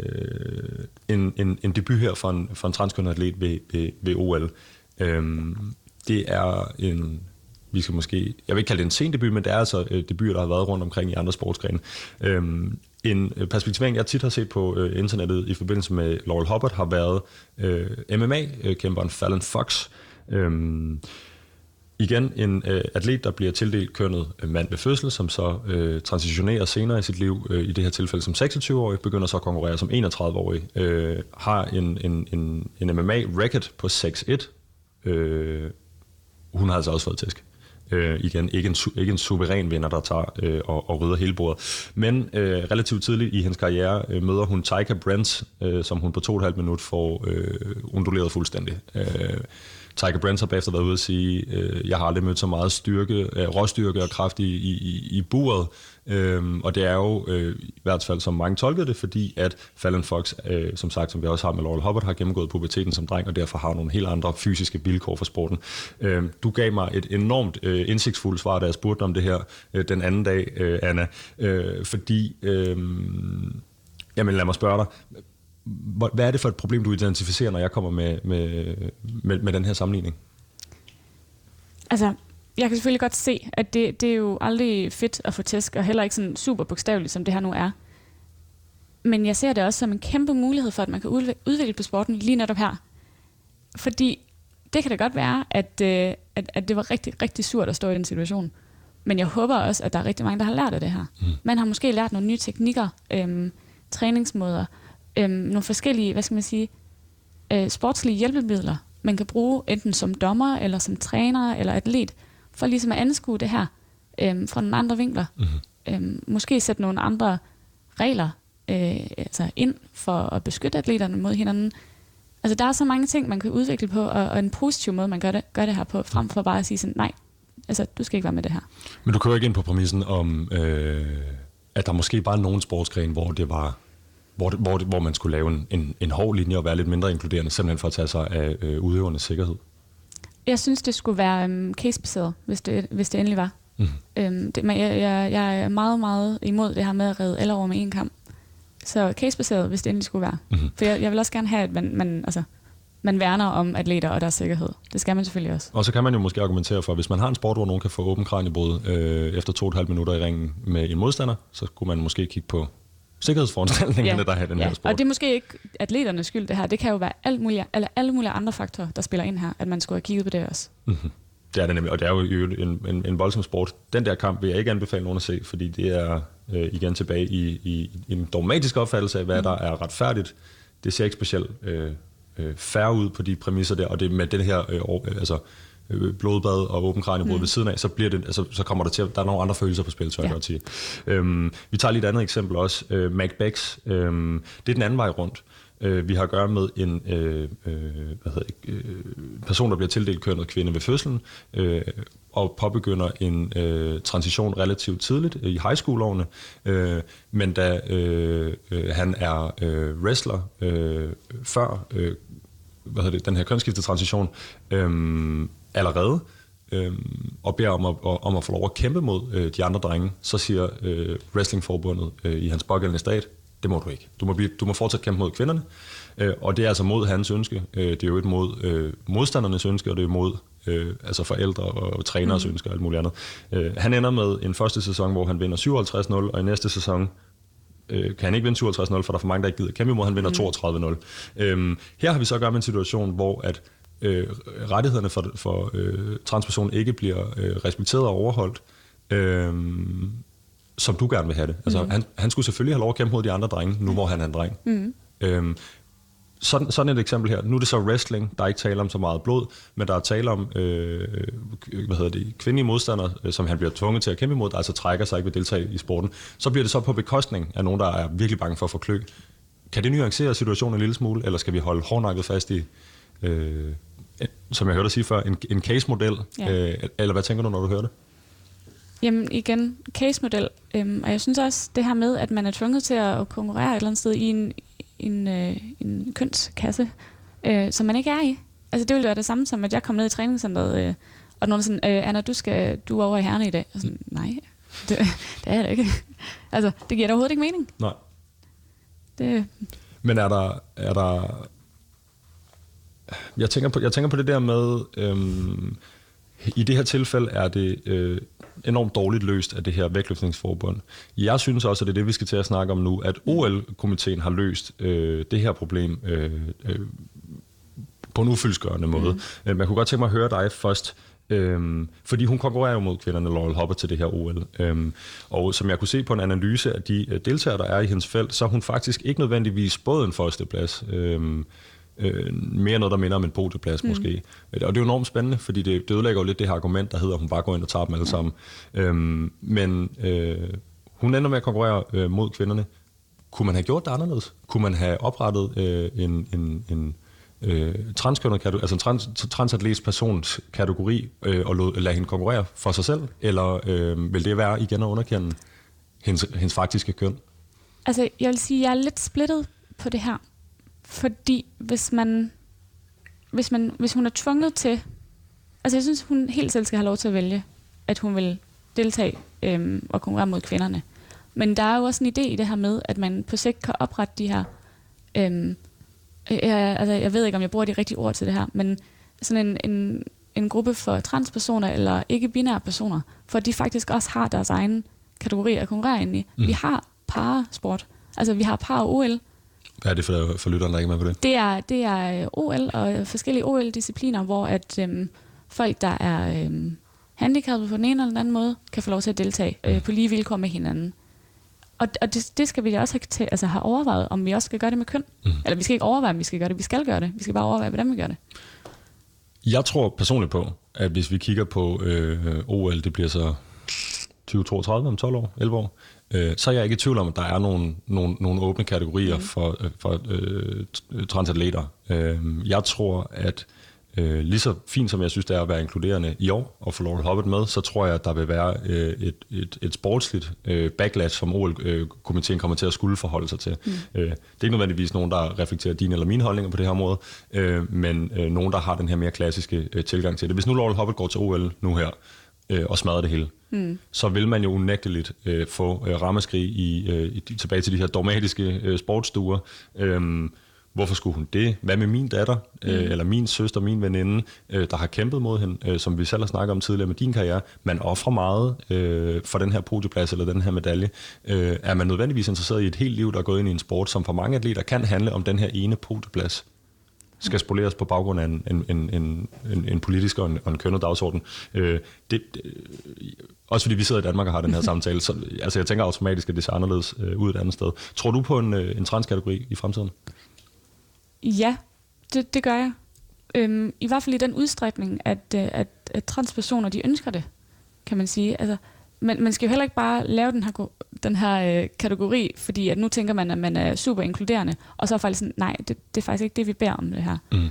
en, en, en debut her for en, for en transkønnet atlet ved, ved, ved OL. Øh, det er en vi skal måske, jeg vil ikke kalde det en sen debut, men det er altså øh, debuter, der har været rundt omkring i andre sportsgrene. Øhm, en øh, perspektivering, jeg tit har set på øh, internettet i forbindelse med Laurel Hubbard, har været øh, MMA-kæmperen øh, Fallon Fox. Øhm, igen en øh, atlet, der bliver tildelt kønnet øh, mand ved fødsel, som så øh, transitionerer senere i sit liv, øh, i det her tilfælde som 26-årig, begynder så at konkurrere som 31-årig, øh, har en, en, en, en MMA-record på 6-1. Øh, hun har altså også fået tæsk. Øh, igen, ikke en, ikke en suveræn vinder, der tager øh, og, og rydder hele bordet. Men øh, relativt tidligt i hendes karriere øh, møder hun Taika Brent, øh, som hun på to og et halvt minut får øh, unduleret fuldstændig. Øh, Tiger Brent har bagefter været ude at sige, øh, jeg har aldrig mødt så meget styrke, øh, råstyrke og kraft i, i, i buret. Øhm, og det er jo øh, i hvert fald, som mange tolkede det, fordi at Fallon Fox, øh, som sagt, som vi også har med Laurel Hubbard, har gennemgået puberteten som dreng, og derfor har nogle helt andre fysiske vilkår for sporten. Øhm, du gav mig et enormt øh, indsigtsfuldt svar, da jeg spurgte om det her øh, den anden dag, øh, Anna, øh, fordi, øh, jamen lad mig spørge dig, hvad er det for et problem, du identificerer, når jeg kommer med, med, med, med den her sammenligning? Altså, jeg kan selvfølgelig godt se, at det, det er jo aldrig fedt at få tæsk, og heller ikke sådan super bogstaveligt, som det her nu er. Men jeg ser det også som en kæmpe mulighed for, at man kan udvi- udvikle på sporten lige netop her. Fordi det kan da godt være, at, øh, at, at det var rigtig, rigtig surt at stå i den situation. Men jeg håber også, at der er rigtig mange, der har lært af det her. Mm. Man har måske lært nogle nye teknikker, øhm, træningsmåder, øhm, nogle forskellige, hvad skal man sige, øh, sportslige hjælpemidler, man kan bruge enten som dommer, eller som træner, eller atlet, for ligesom at anskue det her øhm, fra nogle andre vinkler. Mm-hmm. Øhm, måske sætte nogle andre regler øh, altså ind for at beskytte atleterne mod hinanden. Altså der er så mange ting, man kan udvikle på, og, og en positiv måde, man gør det, gør det her på, frem for bare at sige sådan, nej, altså du skal ikke være med det her. Men du kører ikke ind på præmissen om, øh, at der måske var nogen sportsgren, hvor det var hvor, det, hvor, hvor man skulle lave en, en, en hård linje og være lidt mindre inkluderende, simpelthen for at tage sig af øh, udøvernes sikkerhed. Jeg synes, det skulle være øhm, casebaseret, hvis det, hvis det endelig var. Mhm. Øhm, det, men jeg, jeg, jeg er meget, meget imod det her med at redde alle over med en kamp. Så casebaseret, hvis det endelig skulle være. Mhm. For jeg, jeg vil også gerne have, at man, man, altså, man værner om atleter og deres sikkerhed. Det skal man selvfølgelig også. Og så kan man jo måske argumentere for, at hvis man har en sport, hvor nogen kan få åben kranjebrud øh, efter to og et halvt minutter i ringen med en modstander, så kunne man måske kigge på sikkerhedsforanstaltningerne, der har den her sport. Og det er måske ikke atleternes skyld, det her. Det kan jo være alt mulige, eller alle mulige andre faktorer, der spiller ind her, at man skulle have kigget på det også. Det er det nemlig, og det er jo en, en, en voldsom sport. Den der kamp vil jeg ikke anbefale nogen at se, fordi det er øh, igen tilbage i, i, i en dogmatisk opfattelse af, hvad mm. der er retfærdigt. Det ser ikke specielt øh, øh, færre ud på de præmisser der, og det med det her øh, øh, altså, blodbad og åben kraniebrud mm. ved siden af, så, bliver det, altså, så kommer der til at, der er nogle andre følelser på spil, tør jeg Ja. godt sige. Øhm, vi tager lige et andet eksempel også. Øh, Macbeth, øhm, det er den anden vej rundt. Øh, vi har at gøre med en øh, øh, hvad hedder øh, person, der bliver tildelt kønnet kvinde ved fødslen, øh, og påbegynder en øh, transition relativt tidligt øh, i high school-årene. Øh, men da øh, øh, han er øh, wrestler øh, før øh, hvad hedder det, den her kønsskiftetransition øh, allerede, øh, og beder om at, om at få lov at kæmpe mod øh, de andre drenge, så siger øh, wrestlingforbundet øh, i hans pågældende stat, det må du ikke. Du må, blive, du må fortsat kæmpe mod kvinderne, øh, og det er altså mod hans ønske. Øh, det er jo et mod øh, modstandernes ønske, og det er mod øh, altså forældre og, træneres mm. ønsker og alt muligt andet. Øh, han ender med en første sæson, hvor han vinder 57-0, og i næste sæson øh, kan han ikke vinde 57-0, for der er for mange, der ikke gider kæmpe imod, han vinder 32-0. Øhm, her har vi så at gøre med en situation, hvor at øh, rettighederne for, for øh, transpersoner ikke bliver øh, respekteret og overholdt, øh, som du gerne vil have det. Altså, mm. han, han skulle selvfølgelig have lov at kæmpe mod de andre drenge, nu hvor han er en dreng. Mm. Øhm, sådan, sådan et eksempel her. Nu er det så wrestling, der er ikke tale om så meget blod, men der er tale om øh, hvad hedder det, kvindelige modstandere, øh, som han bliver tvunget til at kæmpe imod, der altså trækker sig ikke ved deltage i sporten. Så bliver det så på bekostning af nogen, der er virkelig bange for at få klø. Kan det nuancere situationen en lille smule, eller skal vi holde hårdnakket fast i, øh, som jeg hørte dig sige før, en, en case-model? Ja. Øh, eller hvad tænker du, når du hører det? Jamen igen, case-model. Øhm, og jeg synes også, det her med, at man er tvunget til at konkurrere et eller andet sted i en, en, øh, en kønskasse, øh, som man ikke er i. Altså det ville være det samme som, at jeg kom ned i træningscenteret, øh, og nogen er sådan, øh, Anna, du, skal, du er over i herne i dag. Og sådan, nej, [laughs] det, det er jeg da ikke. [laughs] altså, det giver da overhovedet ikke mening. Nej. Det, Men er der, er der jeg tænker på, jeg tænker på det der med, øhm, i det her tilfælde er det øh, enormt dårligt løst af det her vægtløftningsforbund. Jeg synes også, at det er det, vi skal til at snakke om nu, at OL-komiteen har løst øh, det her problem øh, øh, på en ufyldsgørende måde. Mm. Øh, Man kunne godt tænke mig at høre dig først, Øhm, fordi hun konkurrerer jo mod kvinderne, Laurel Hopper, til det her OL. Øhm, og som jeg kunne se på en analyse af de øh, deltagere, der er i hendes felt, så er hun faktisk ikke nødvendigvis både en førsteplads, øhm, øh, mere noget, der minder om en podieplads mm. måske. Og det er jo enormt spændende, fordi det, det ødelægger jo lidt det her argument, der hedder, at hun bare går ind og tager dem alle sammen. Øhm, men øh, hun ender med at konkurrere øh, mod kvinderne. Kunne man have gjort det anderledes? Kunne man have oprettet øh, en, en, en øh, transkønnet altså en trans, transatlets persons kategori, øh, og lod, lade hende konkurrere for sig selv? Eller øh, vil det være igen at underkende hendes, hendes faktiske køn? altså, jeg vil sige, at jeg er lidt splittet på det her. Fordi hvis man, hvis man hvis hun er tvunget til... Altså, jeg synes, hun helt selv skal have lov til at vælge, at hun vil deltage øhm, og konkurrere mod kvinderne. Men der er jo også en idé i det her med, at man på sigt kan oprette de her øhm, jeg, altså, jeg ved ikke, om jeg bruger de rigtige ord til det her, men sådan en, en, en gruppe for transpersoner eller ikke-binære personer, for de faktisk også har deres egen kategori at konkurrere ind i. Mm. Vi har parasport, altså vi har par-OL, Hvad er det for, for lytteren, der ikke er med på det? det er, det er øh, OL og forskellige OL-discipliner, hvor at øhm, folk, der er øhm, handicappede på den ene eller den anden måde, kan få lov til at deltage øh, på lige vilkår med hinanden. Og, og det, det skal vi da også have, til, altså have overvejet, om vi også skal gøre det med køn. Mm. Eller vi skal ikke overveje, om vi skal gøre det. Vi skal gøre det. Vi skal bare overveje, hvordan vi gør det. Jeg tror personligt på, at hvis vi kigger på øh, OL, det bliver så 2032 om 12 år, 11 år, øh, så er jeg ikke i tvivl om, at der er nogle, nogle, nogle åbne kategorier mm. for, øh, for øh, t- transatleter. Øh, jeg tror, at øh, lige så fint som jeg synes, det er at være inkluderende i år og få Laurel Hobbit med, så tror jeg, at der vil være øh, et, et, et sportsligt øh, backlash, som OL-komiteen kommer til at skulle forholde sig til. Mm. Øh, det er ikke nødvendigvis nogen, der reflekterer dine eller mine holdninger på det her område, øh, men øh, nogen, der har den her mere klassiske øh, tilgang til det. Hvis nu Laurel Hobbit går til OL nu her, øh, og smadrer det hele, mm. Så vil man jo unægteligt øh, få øh, rammeskrig i, øh, i, tilbage til de her dogmatiske øh, sportsstuer. Øh, hvorfor skulle hun det? Hvad med min datter, mm. øh, eller min søster, min veninde, øh, der har kæmpet mod hende, øh, som vi selv har snakket om tidligere med din karriere. Man offrer meget øh, for den her podieplads eller den her medalje. Øh, er man nødvendigvis interesseret i et helt liv, der er gået ind i en sport, som for mange atleter kan handle om den her ene podieplads? Skal spoleres på baggrund af en, en, en, en, en, en politisk og en, og en kønnet dagsorden. Øh, det, det, også fordi vi sidder i Danmark og har den her [laughs] samtale, så altså jeg tænker automatisk, at det ser anderledes øh, ud et andet sted. Tror du på en, øh, en transkategori i fremtiden? Ja, det, det gør jeg. Øhm, I hvert fald i den udstrækning, at, øh, at, at transpersoner, de ønsker det, kan man sige. Altså, men man skal jo heller ikke bare lave den her, den her øh, kategori, fordi at nu tænker man, at man er super inkluderende, og så er faktisk sådan, nej, det, det er faktisk ikke det, vi beder om det her. Mm.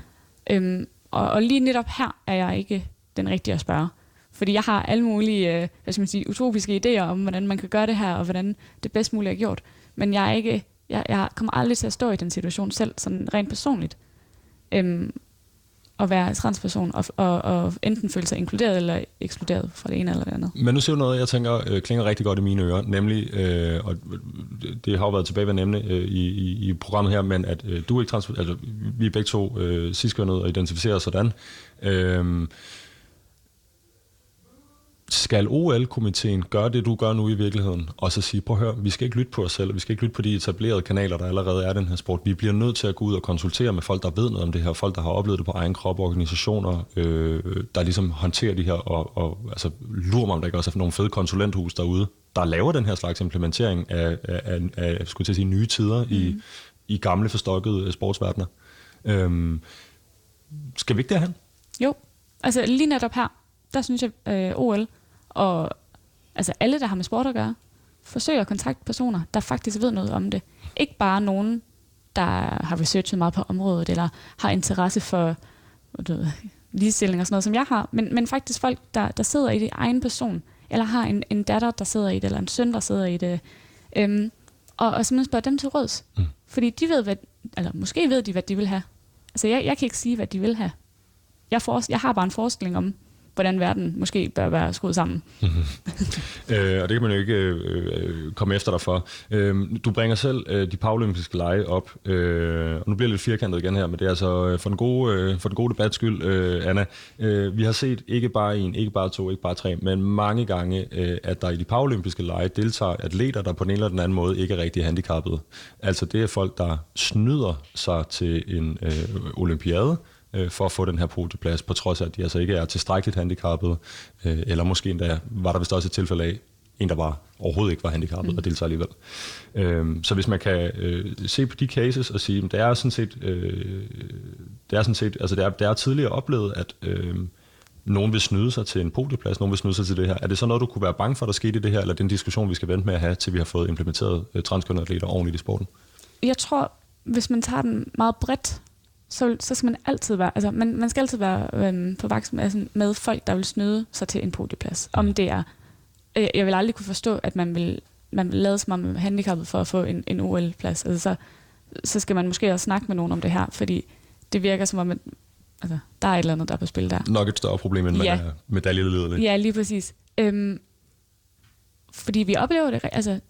Øhm, og, og lige netop her er jeg ikke den rigtige at spørge. Fordi jeg har alle mulige øh, hvad skal man sige, utopiske idéer om, hvordan man kan gøre det her, og hvordan det bedst muligt er gjort. Men jeg er ikke jeg, jeg kommer aldrig til at stå i den situation selv, sådan rent personligt. Øhm, at være transperson og, og, og enten føle sig inkluderet eller ekskluderet fra det ene eller det andet. Men nu ser du noget, jeg tænker øh, klinger rigtig godt i mine ører, nemlig, øh, og det har jo været tilbage ved emne øh, i, i, i programmet her, men at øh, du er ikke trans, altså vi er begge to øh, cis og identificerer sådan. Øh, skal OL-komiteen gøre det, du gør nu i virkeligheden, og så sige, prøv at høre, vi skal ikke lytte på os selv, vi skal ikke lytte på de etablerede kanaler, der allerede er den her sport. Vi bliver nødt til at gå ud og konsultere med folk, der ved noget om det her, folk, der har oplevet det på egen krop, organisationer, øh, der ligesom håndterer de her, og, og altså, lurer mig, om der ikke også er nogle fede konsulenthus derude, der laver den her slags implementering af, af, af, af skulle til at sige, nye tider mm. i, i gamle forstokkede sportsverdener. Øhm, skal vi ikke derhen? Jo, altså lige netop her, der synes jeg, øh, OL og altså alle, der har med sport at gøre, forsøger at kontakte personer, der faktisk ved noget om det. Ikke bare nogen, der har researchet meget på området, eller har interesse for du ved, ligestilling og sådan noget, som jeg har, men, men faktisk folk, der, der sidder i det egen person, eller har en, en datter, der sidder i det, eller en søn, der sidder i det, øhm, og, og simpelthen spørge dem til råds. Mm. Fordi de ved, hvad, eller måske ved de, hvad de vil have. Altså, jeg, jeg kan ikke sige, hvad de vil have. Jeg, for, jeg har bare en forestilling om, hvordan verden måske bør være skruet sammen. Mm-hmm. øh, og det kan man jo ikke øh, øh, komme efter dig for. Øh, du bringer selv øh, de paralympiske lege op, øh, og nu bliver det lidt firkantet igen her, men det er altså øh, for den gode, øh, for den gode debats skyld, øh, Anna. Øh, vi har set ikke bare en, ikke bare to, ikke bare tre, men mange gange, øh, at der i de paralympiske lege deltager atleter, der på den ene eller den anden måde ikke er rigtig handicappede. Altså det er folk, der snyder sig til en øh, olympiade, øh, for at få den her podieplads, på trods af, at de altså ikke er tilstrækkeligt handicappede, øh, eller måske endda var der vist også et tilfælde af, en, der var, overhovedet ikke var handicappet mm. og deltager alligevel. Øh, så hvis man kan øh, se på de cases og sige, at det er sådan set, øh, det er sådan set, altså det er, det er tidligere oplevet, at øh, nogen vil snyde sig til en podieplads, nogen vil snyde sig til det her. Er det så noget, du kunne være bange for, der skete i det her, eller den diskussion, vi skal vente med at have, til vi har fået implementeret øh, transkønnede atleter ordentligt i sporten? Jeg tror, hvis man tager den meget bredt, så, så skal man altid være, altså man, man skal altid være øhm, på vagt med, altså, med folk, der vil snyde sig til en podieplads. Om det er, øh, jeg vil aldrig kunne forstå, at man vil, man vil lade som om handicappet for at få en, en OL-plads. Altså, så, så skal man måske også snakke med nogen om det her, fordi det virker som om, at altså, der er et eller andet, der er på spil der. Nok et større problem, end ja. man er medaljelederlig. Ja, lige præcis. Øhm, fordi vi oplever det, altså,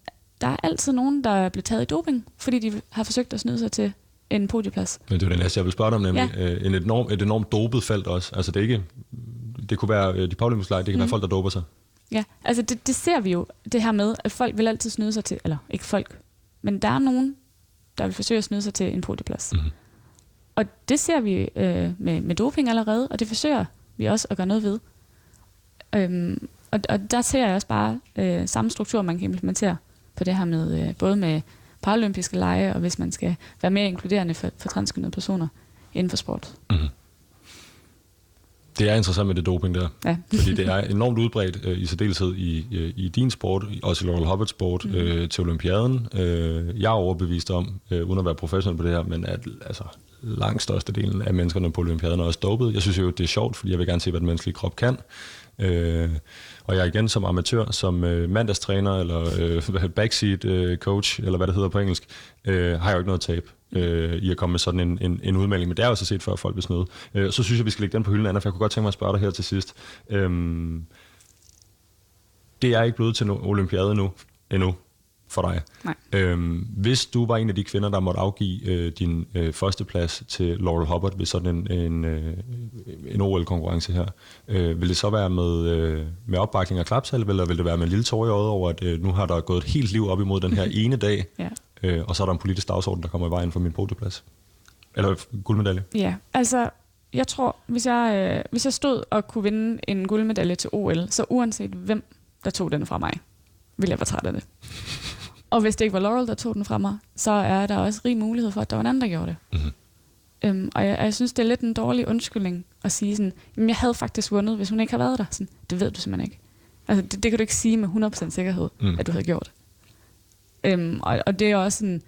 der er altid nogen, der er blevet taget i doping, fordi de har forsøgt at snyde sig til en podieplads. Men det er det næste, jeg vil spørge dig om, nemlig ja. øh, en enorm, et enormt dopet felt også. Altså det er ikke, det kunne være øh, de lege, det kan mm. være folk, der doper sig. Ja, altså det, det ser vi jo, det her med, at folk vil altid snyde sig til, eller ikke folk, men der er nogen, der vil forsøge at snyde sig til en podieplads. Mm. Og det ser vi øh, med, med doping allerede, og det forsøger vi også at gøre noget ved. Øhm, og, og der ser jeg også bare øh, samme struktur, man kan implementere på det her med, øh, både med paralympiske lege, og hvis man skal være mere inkluderende for, for transkønnede personer inden for sport. Mm-hmm. Det er interessant med det doping der, ja. fordi det er enormt udbredt øh, i særdeleshed i, øh, i din sport, også i Laurel Hubbard sport, mm. øh, til Olympiaden. Øh, jeg er overbevist om, øh, uden at være professionel på det her, men at altså, langt størstedelen af menneskerne på Olympiaden er også dopet. Jeg synes jo, det er sjovt, fordi jeg vil gerne se, hvad den menneskelige krop kan. Øh, og jeg er igen som amatør, som øh, mandagstræner eller øh, [laughs] backseat øh, coach, eller hvad det hedder på engelsk, øh, har jeg jo ikke noget tab øh, i at komme med sådan en, en, en udmelding. Men det er jo så set før, at folk vil snyde. Øh, så synes jeg, vi skal lægge den på hylden, Anna, for jeg kunne godt tænke mig at spørge dig her til sidst. Øh, det er ikke blevet til no- olympiade nu, endnu for dig. Nej. Øhm, hvis du var en af de kvinder, der måtte afgive øh, din øh, første plads til Laurel Hubbard ved sådan en, en, øh, en OL-konkurrence her, øh, vil det så være med, øh, med opbakning og klapsal, eller vil det være med en lille tår i øjet over, at øh, nu har der gået et helt liv op imod den her [laughs] ene dag, ja. øh, og så er der en politisk dagsorden, der kommer i vejen for min podieplads? Eller guldmedalje? Ja, altså jeg tror, hvis jeg, øh, hvis jeg stod og kunne vinde en guldmedalje til OL, så uanset hvem, der tog den fra mig, ville jeg være træt af det. Og hvis det ikke var Laurel, der tog den fra mig, så er der også rig mulighed for, at der var en anden, der gjorde det. Mm-hmm. Øhm, og jeg, jeg synes, det er lidt en dårlig undskyldning at sige sådan, jamen jeg havde faktisk vundet, hvis hun ikke havde været der. Sådan, det ved du simpelthen ikke. Altså, det, det kan du ikke sige med 100% sikkerhed, mm. at du havde gjort. Øhm, og, og det er også en,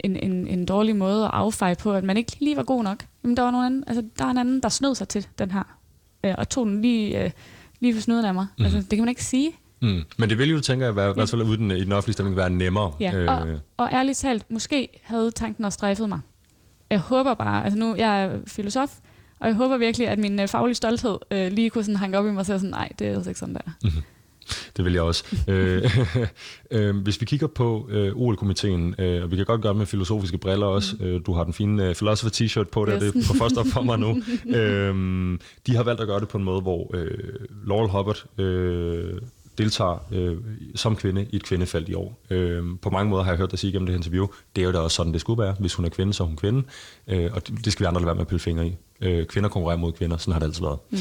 en, en, en dårlig måde at affeje på, at man ikke lige var god nok. Jamen, der var nogen anden, altså, der er en anden, der snød sig til den her, øh, og tog den lige, øh, lige for snuden af mig. Mm. Altså, det kan man ikke sige. Mm. Men det ville jo, tænker jeg, være, i hvert fald ude den, i den offentlige stemning, være nemmere. Ja, øh. og, og ærligt talt, måske havde tanken også strejfet mig. Jeg håber bare, altså nu, jeg er filosof, og jeg håber virkelig, at min øh, faglige stolthed øh, lige kunne sådan hanke op i mig og sige sådan, nej, det er altså ikke sådan, der. Mm-hmm. Det vil jeg også. [laughs] øh, [laughs] øh, hvis vi kigger på øh, OL-komiteen, øh, og vi kan godt gøre det med filosofiske briller også, mm. øh, du har den fine øh, philosopher t-shirt på, der yes. det er på først op for mig nu. [laughs] øh, de har valgt at gøre det på en måde, hvor øh, Laurel Hubbard øh, deltager øh, som kvinde i et kvindefelt i år. Øh, på mange måder har jeg hørt dig sige gennem det her interview, det er jo da også sådan, det skulle være. Hvis hun er kvinde, så er hun kvinde. Øh, og det, det skal vi andre lade være med at pille fingre i. Øh, kvinder konkurrerer mod kvinder, sådan har det altid været. Mm.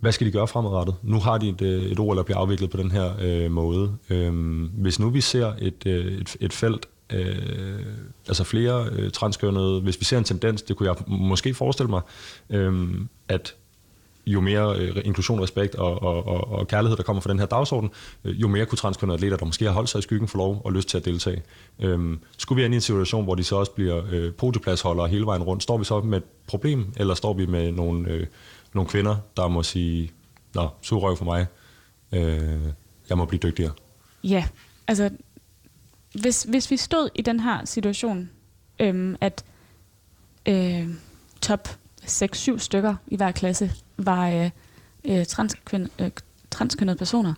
Hvad skal de gøre fremadrettet? Nu har de et, øh, et ord, der bliver afviklet på den her øh, måde. Øh, hvis nu vi ser et, øh, et, et felt, øh, altså flere øh, transkønnede, hvis vi ser en tendens, det kunne jeg måske forestille mig, øh, at jo mere øh, inklusion, respekt og, og, og, og kærlighed, der kommer fra den her dagsorden, øh, jo mere kunne transkønnede atleter, der måske har holdt sig i skyggen for lov og lyst til at deltage. Øhm, skulle vi ind i en situation, hvor de så også bliver øh, podiepladsholdere hele vejen rundt, står vi så med et problem, eller står vi med nogle, øh, nogle kvinder, der må sige, nå, surrøv for mig, øh, jeg må blive dygtigere? Ja, altså, hvis, hvis vi stod i den her situation, øh, at øh, top 6-7 stykker i hver klasse var øh, øh, transkøn, øh, transkønnede personer,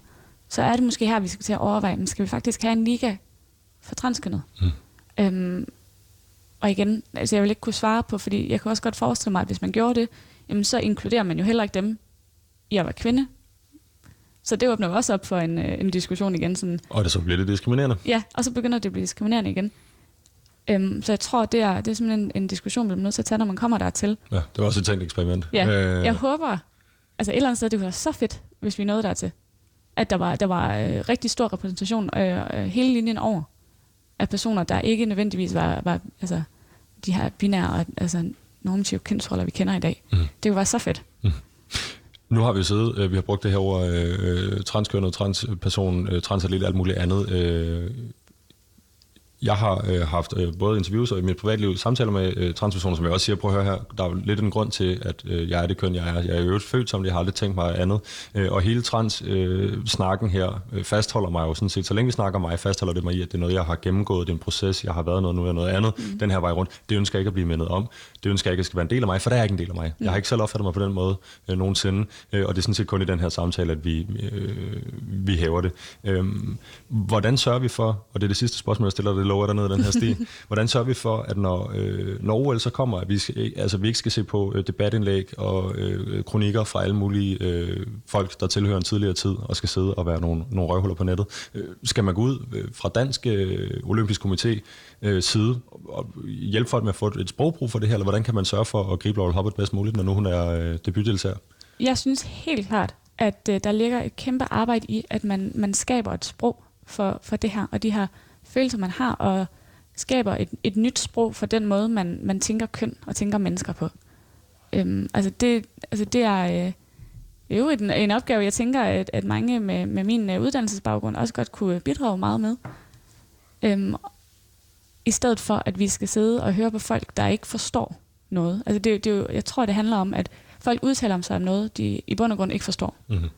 så er det måske her, vi skal til at overveje, men skal vi faktisk have en liga for transkønnet? Mm. Øhm, og igen, altså jeg vil ikke kunne svare på, fordi jeg kan også godt forestille mig, at hvis man gjorde det, jamen så inkluderer man jo heller ikke dem i at være kvinde. Så det åbner også op for en, øh, en diskussion igen. Sådan, og det så bliver det diskriminerende. Ja, og så begynder det at blive diskriminerende igen. Øhm, så jeg tror, det er, det er simpelthen en, en diskussion, vi er nødt til at tage, når man kommer dertil. Ja, det var også et tænkt eksperiment. Ja, øh. jeg håber, altså et eller andet sted, det kunne være så fedt, hvis vi nåede dertil. At der var, der var øh, rigtig stor repræsentation øh, øh, hele linjen over af personer, der ikke nødvendigvis var, var altså, de her binære, altså normative kønsroller, vi kender i dag. Mm. Det kunne være så fedt. Mm. Nu har vi siddet, øh, vi har brugt det her ord, øh, transkønnet, transperson, øh, transatlet, alt muligt andet. Øh, jeg har øh, haft øh, både interviews og i mit privatliv samtaler med øh, transpersoner, som jeg også siger, prøv at høre her, der er lidt en grund til, at øh, jeg er det køn, jeg er. Jeg er jo født som det, jeg har aldrig tænkt mig andet. Øh, og hele trans-snakken øh, her øh, fastholder mig jo sådan set. Så længe vi snakker mig, fastholder det mig i, at det er noget, jeg har gennemgået, det er en proces, jeg har været noget, nu er noget andet, mm. den her vej rundt. Det ønsker jeg ikke at blive mindet om. Det ønsker jeg ikke at skal være en del af mig, for der er ikke en del af mig. Mm. Jeg har ikke selv opfattet mig på den måde øh, nogensinde, øh, og det er sådan set kun i den her samtale, at vi, øh, vi hæver det. Øh, hvordan sørger vi for, og det er det sidste spørgsmål, jeg stiller dig det lover der ned den her sti. [laughs] Hvordan sørger vi for, at når, øh, når OL så kommer, at vi, skal, altså, vi ikke skal se på øh, debatindlæg og øh, kronikker fra alle mulige øh, folk, der tilhører en tidligere tid, og skal sidde og være nogle, nogle røvhuller på nettet. Øh, skal man gå ud øh, fra Dansk øh, Olympisk Komité øh, side og hjælpe folk med at få et sprogbrug for det her, eller hvordan kan man sørge for at gribe Laurel Hubbard bedst muligt, når nu hun er øh, debutdeltager? Jeg synes helt klart, at øh, der ligger et kæmpe arbejde i, at man, man skaber et sprog for, for det her, og de her følelser, man har, og skaber et, et nyt sprog for den måde, man, man tænker køn og tænker mennesker på. Øhm, altså, det, altså det er øh, jo en, en opgave, jeg tænker, at, at mange med, med min øh, uddannelsesbaggrund også godt kunne bidrage meget med. Øhm, I stedet for, at vi skal sidde og høre på folk, der ikke forstår noget. Altså det, det er jo, jeg tror, det handler om, at folk udtaler om sig om noget, de i bund og grund ikke forstår. Mm-hmm.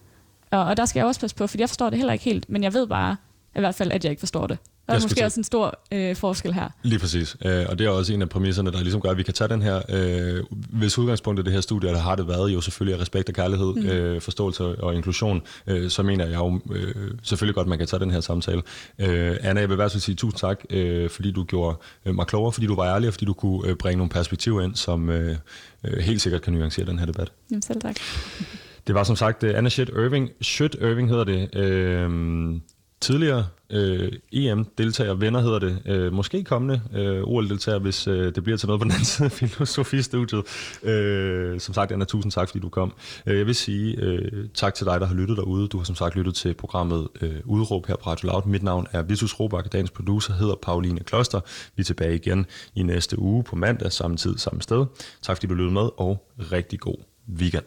Og, og der skal jeg også passe på, for jeg forstår det heller ikke helt, men jeg ved bare i hvert fald, at jeg ikke forstår det. Der er måske til. også en stor øh, forskel her. Lige præcis. Øh, og det er også en af præmisserne, der ligesom gør, at vi kan tage den her, øh, hvis udgangspunktet af det her studie, der har det været jo selvfølgelig respekt og kærlighed, mm. øh, forståelse og inklusion, øh, så mener jeg jo øh, selvfølgelig godt, at man kan tage den her samtale. Øh, Anna, jeg vil være sige tusind tak, øh, fordi du gjorde øh, mig klogere, fordi du var ærlig, og fordi du kunne øh, bringe nogle perspektiver ind, som øh, øh, helt sikkert kan nuancere den her debat. Jamen selv tak. Det var som sagt Anna Schitt Irving. Schitt Irving hedder det. Øh, tidligere øh, EM-deltager, venner hedder det, øh, måske kommende øh, OL-deltager, hvis øh, det bliver til noget på den anden [laughs] side af filosofistudiet. Øh, som sagt, Anna, tusind tak, fordi du kom. Øh, jeg vil sige øh, tak til dig, der har lyttet derude. Du har som sagt lyttet til programmet øh, Udråb her på Radio Loud. Mit navn er Vitus Robak, dagens producer hedder Pauline Kloster. Vi er tilbage igen i næste uge på mandag, samme tid, samme sted. Tak fordi du lyttede med, og rigtig god weekend.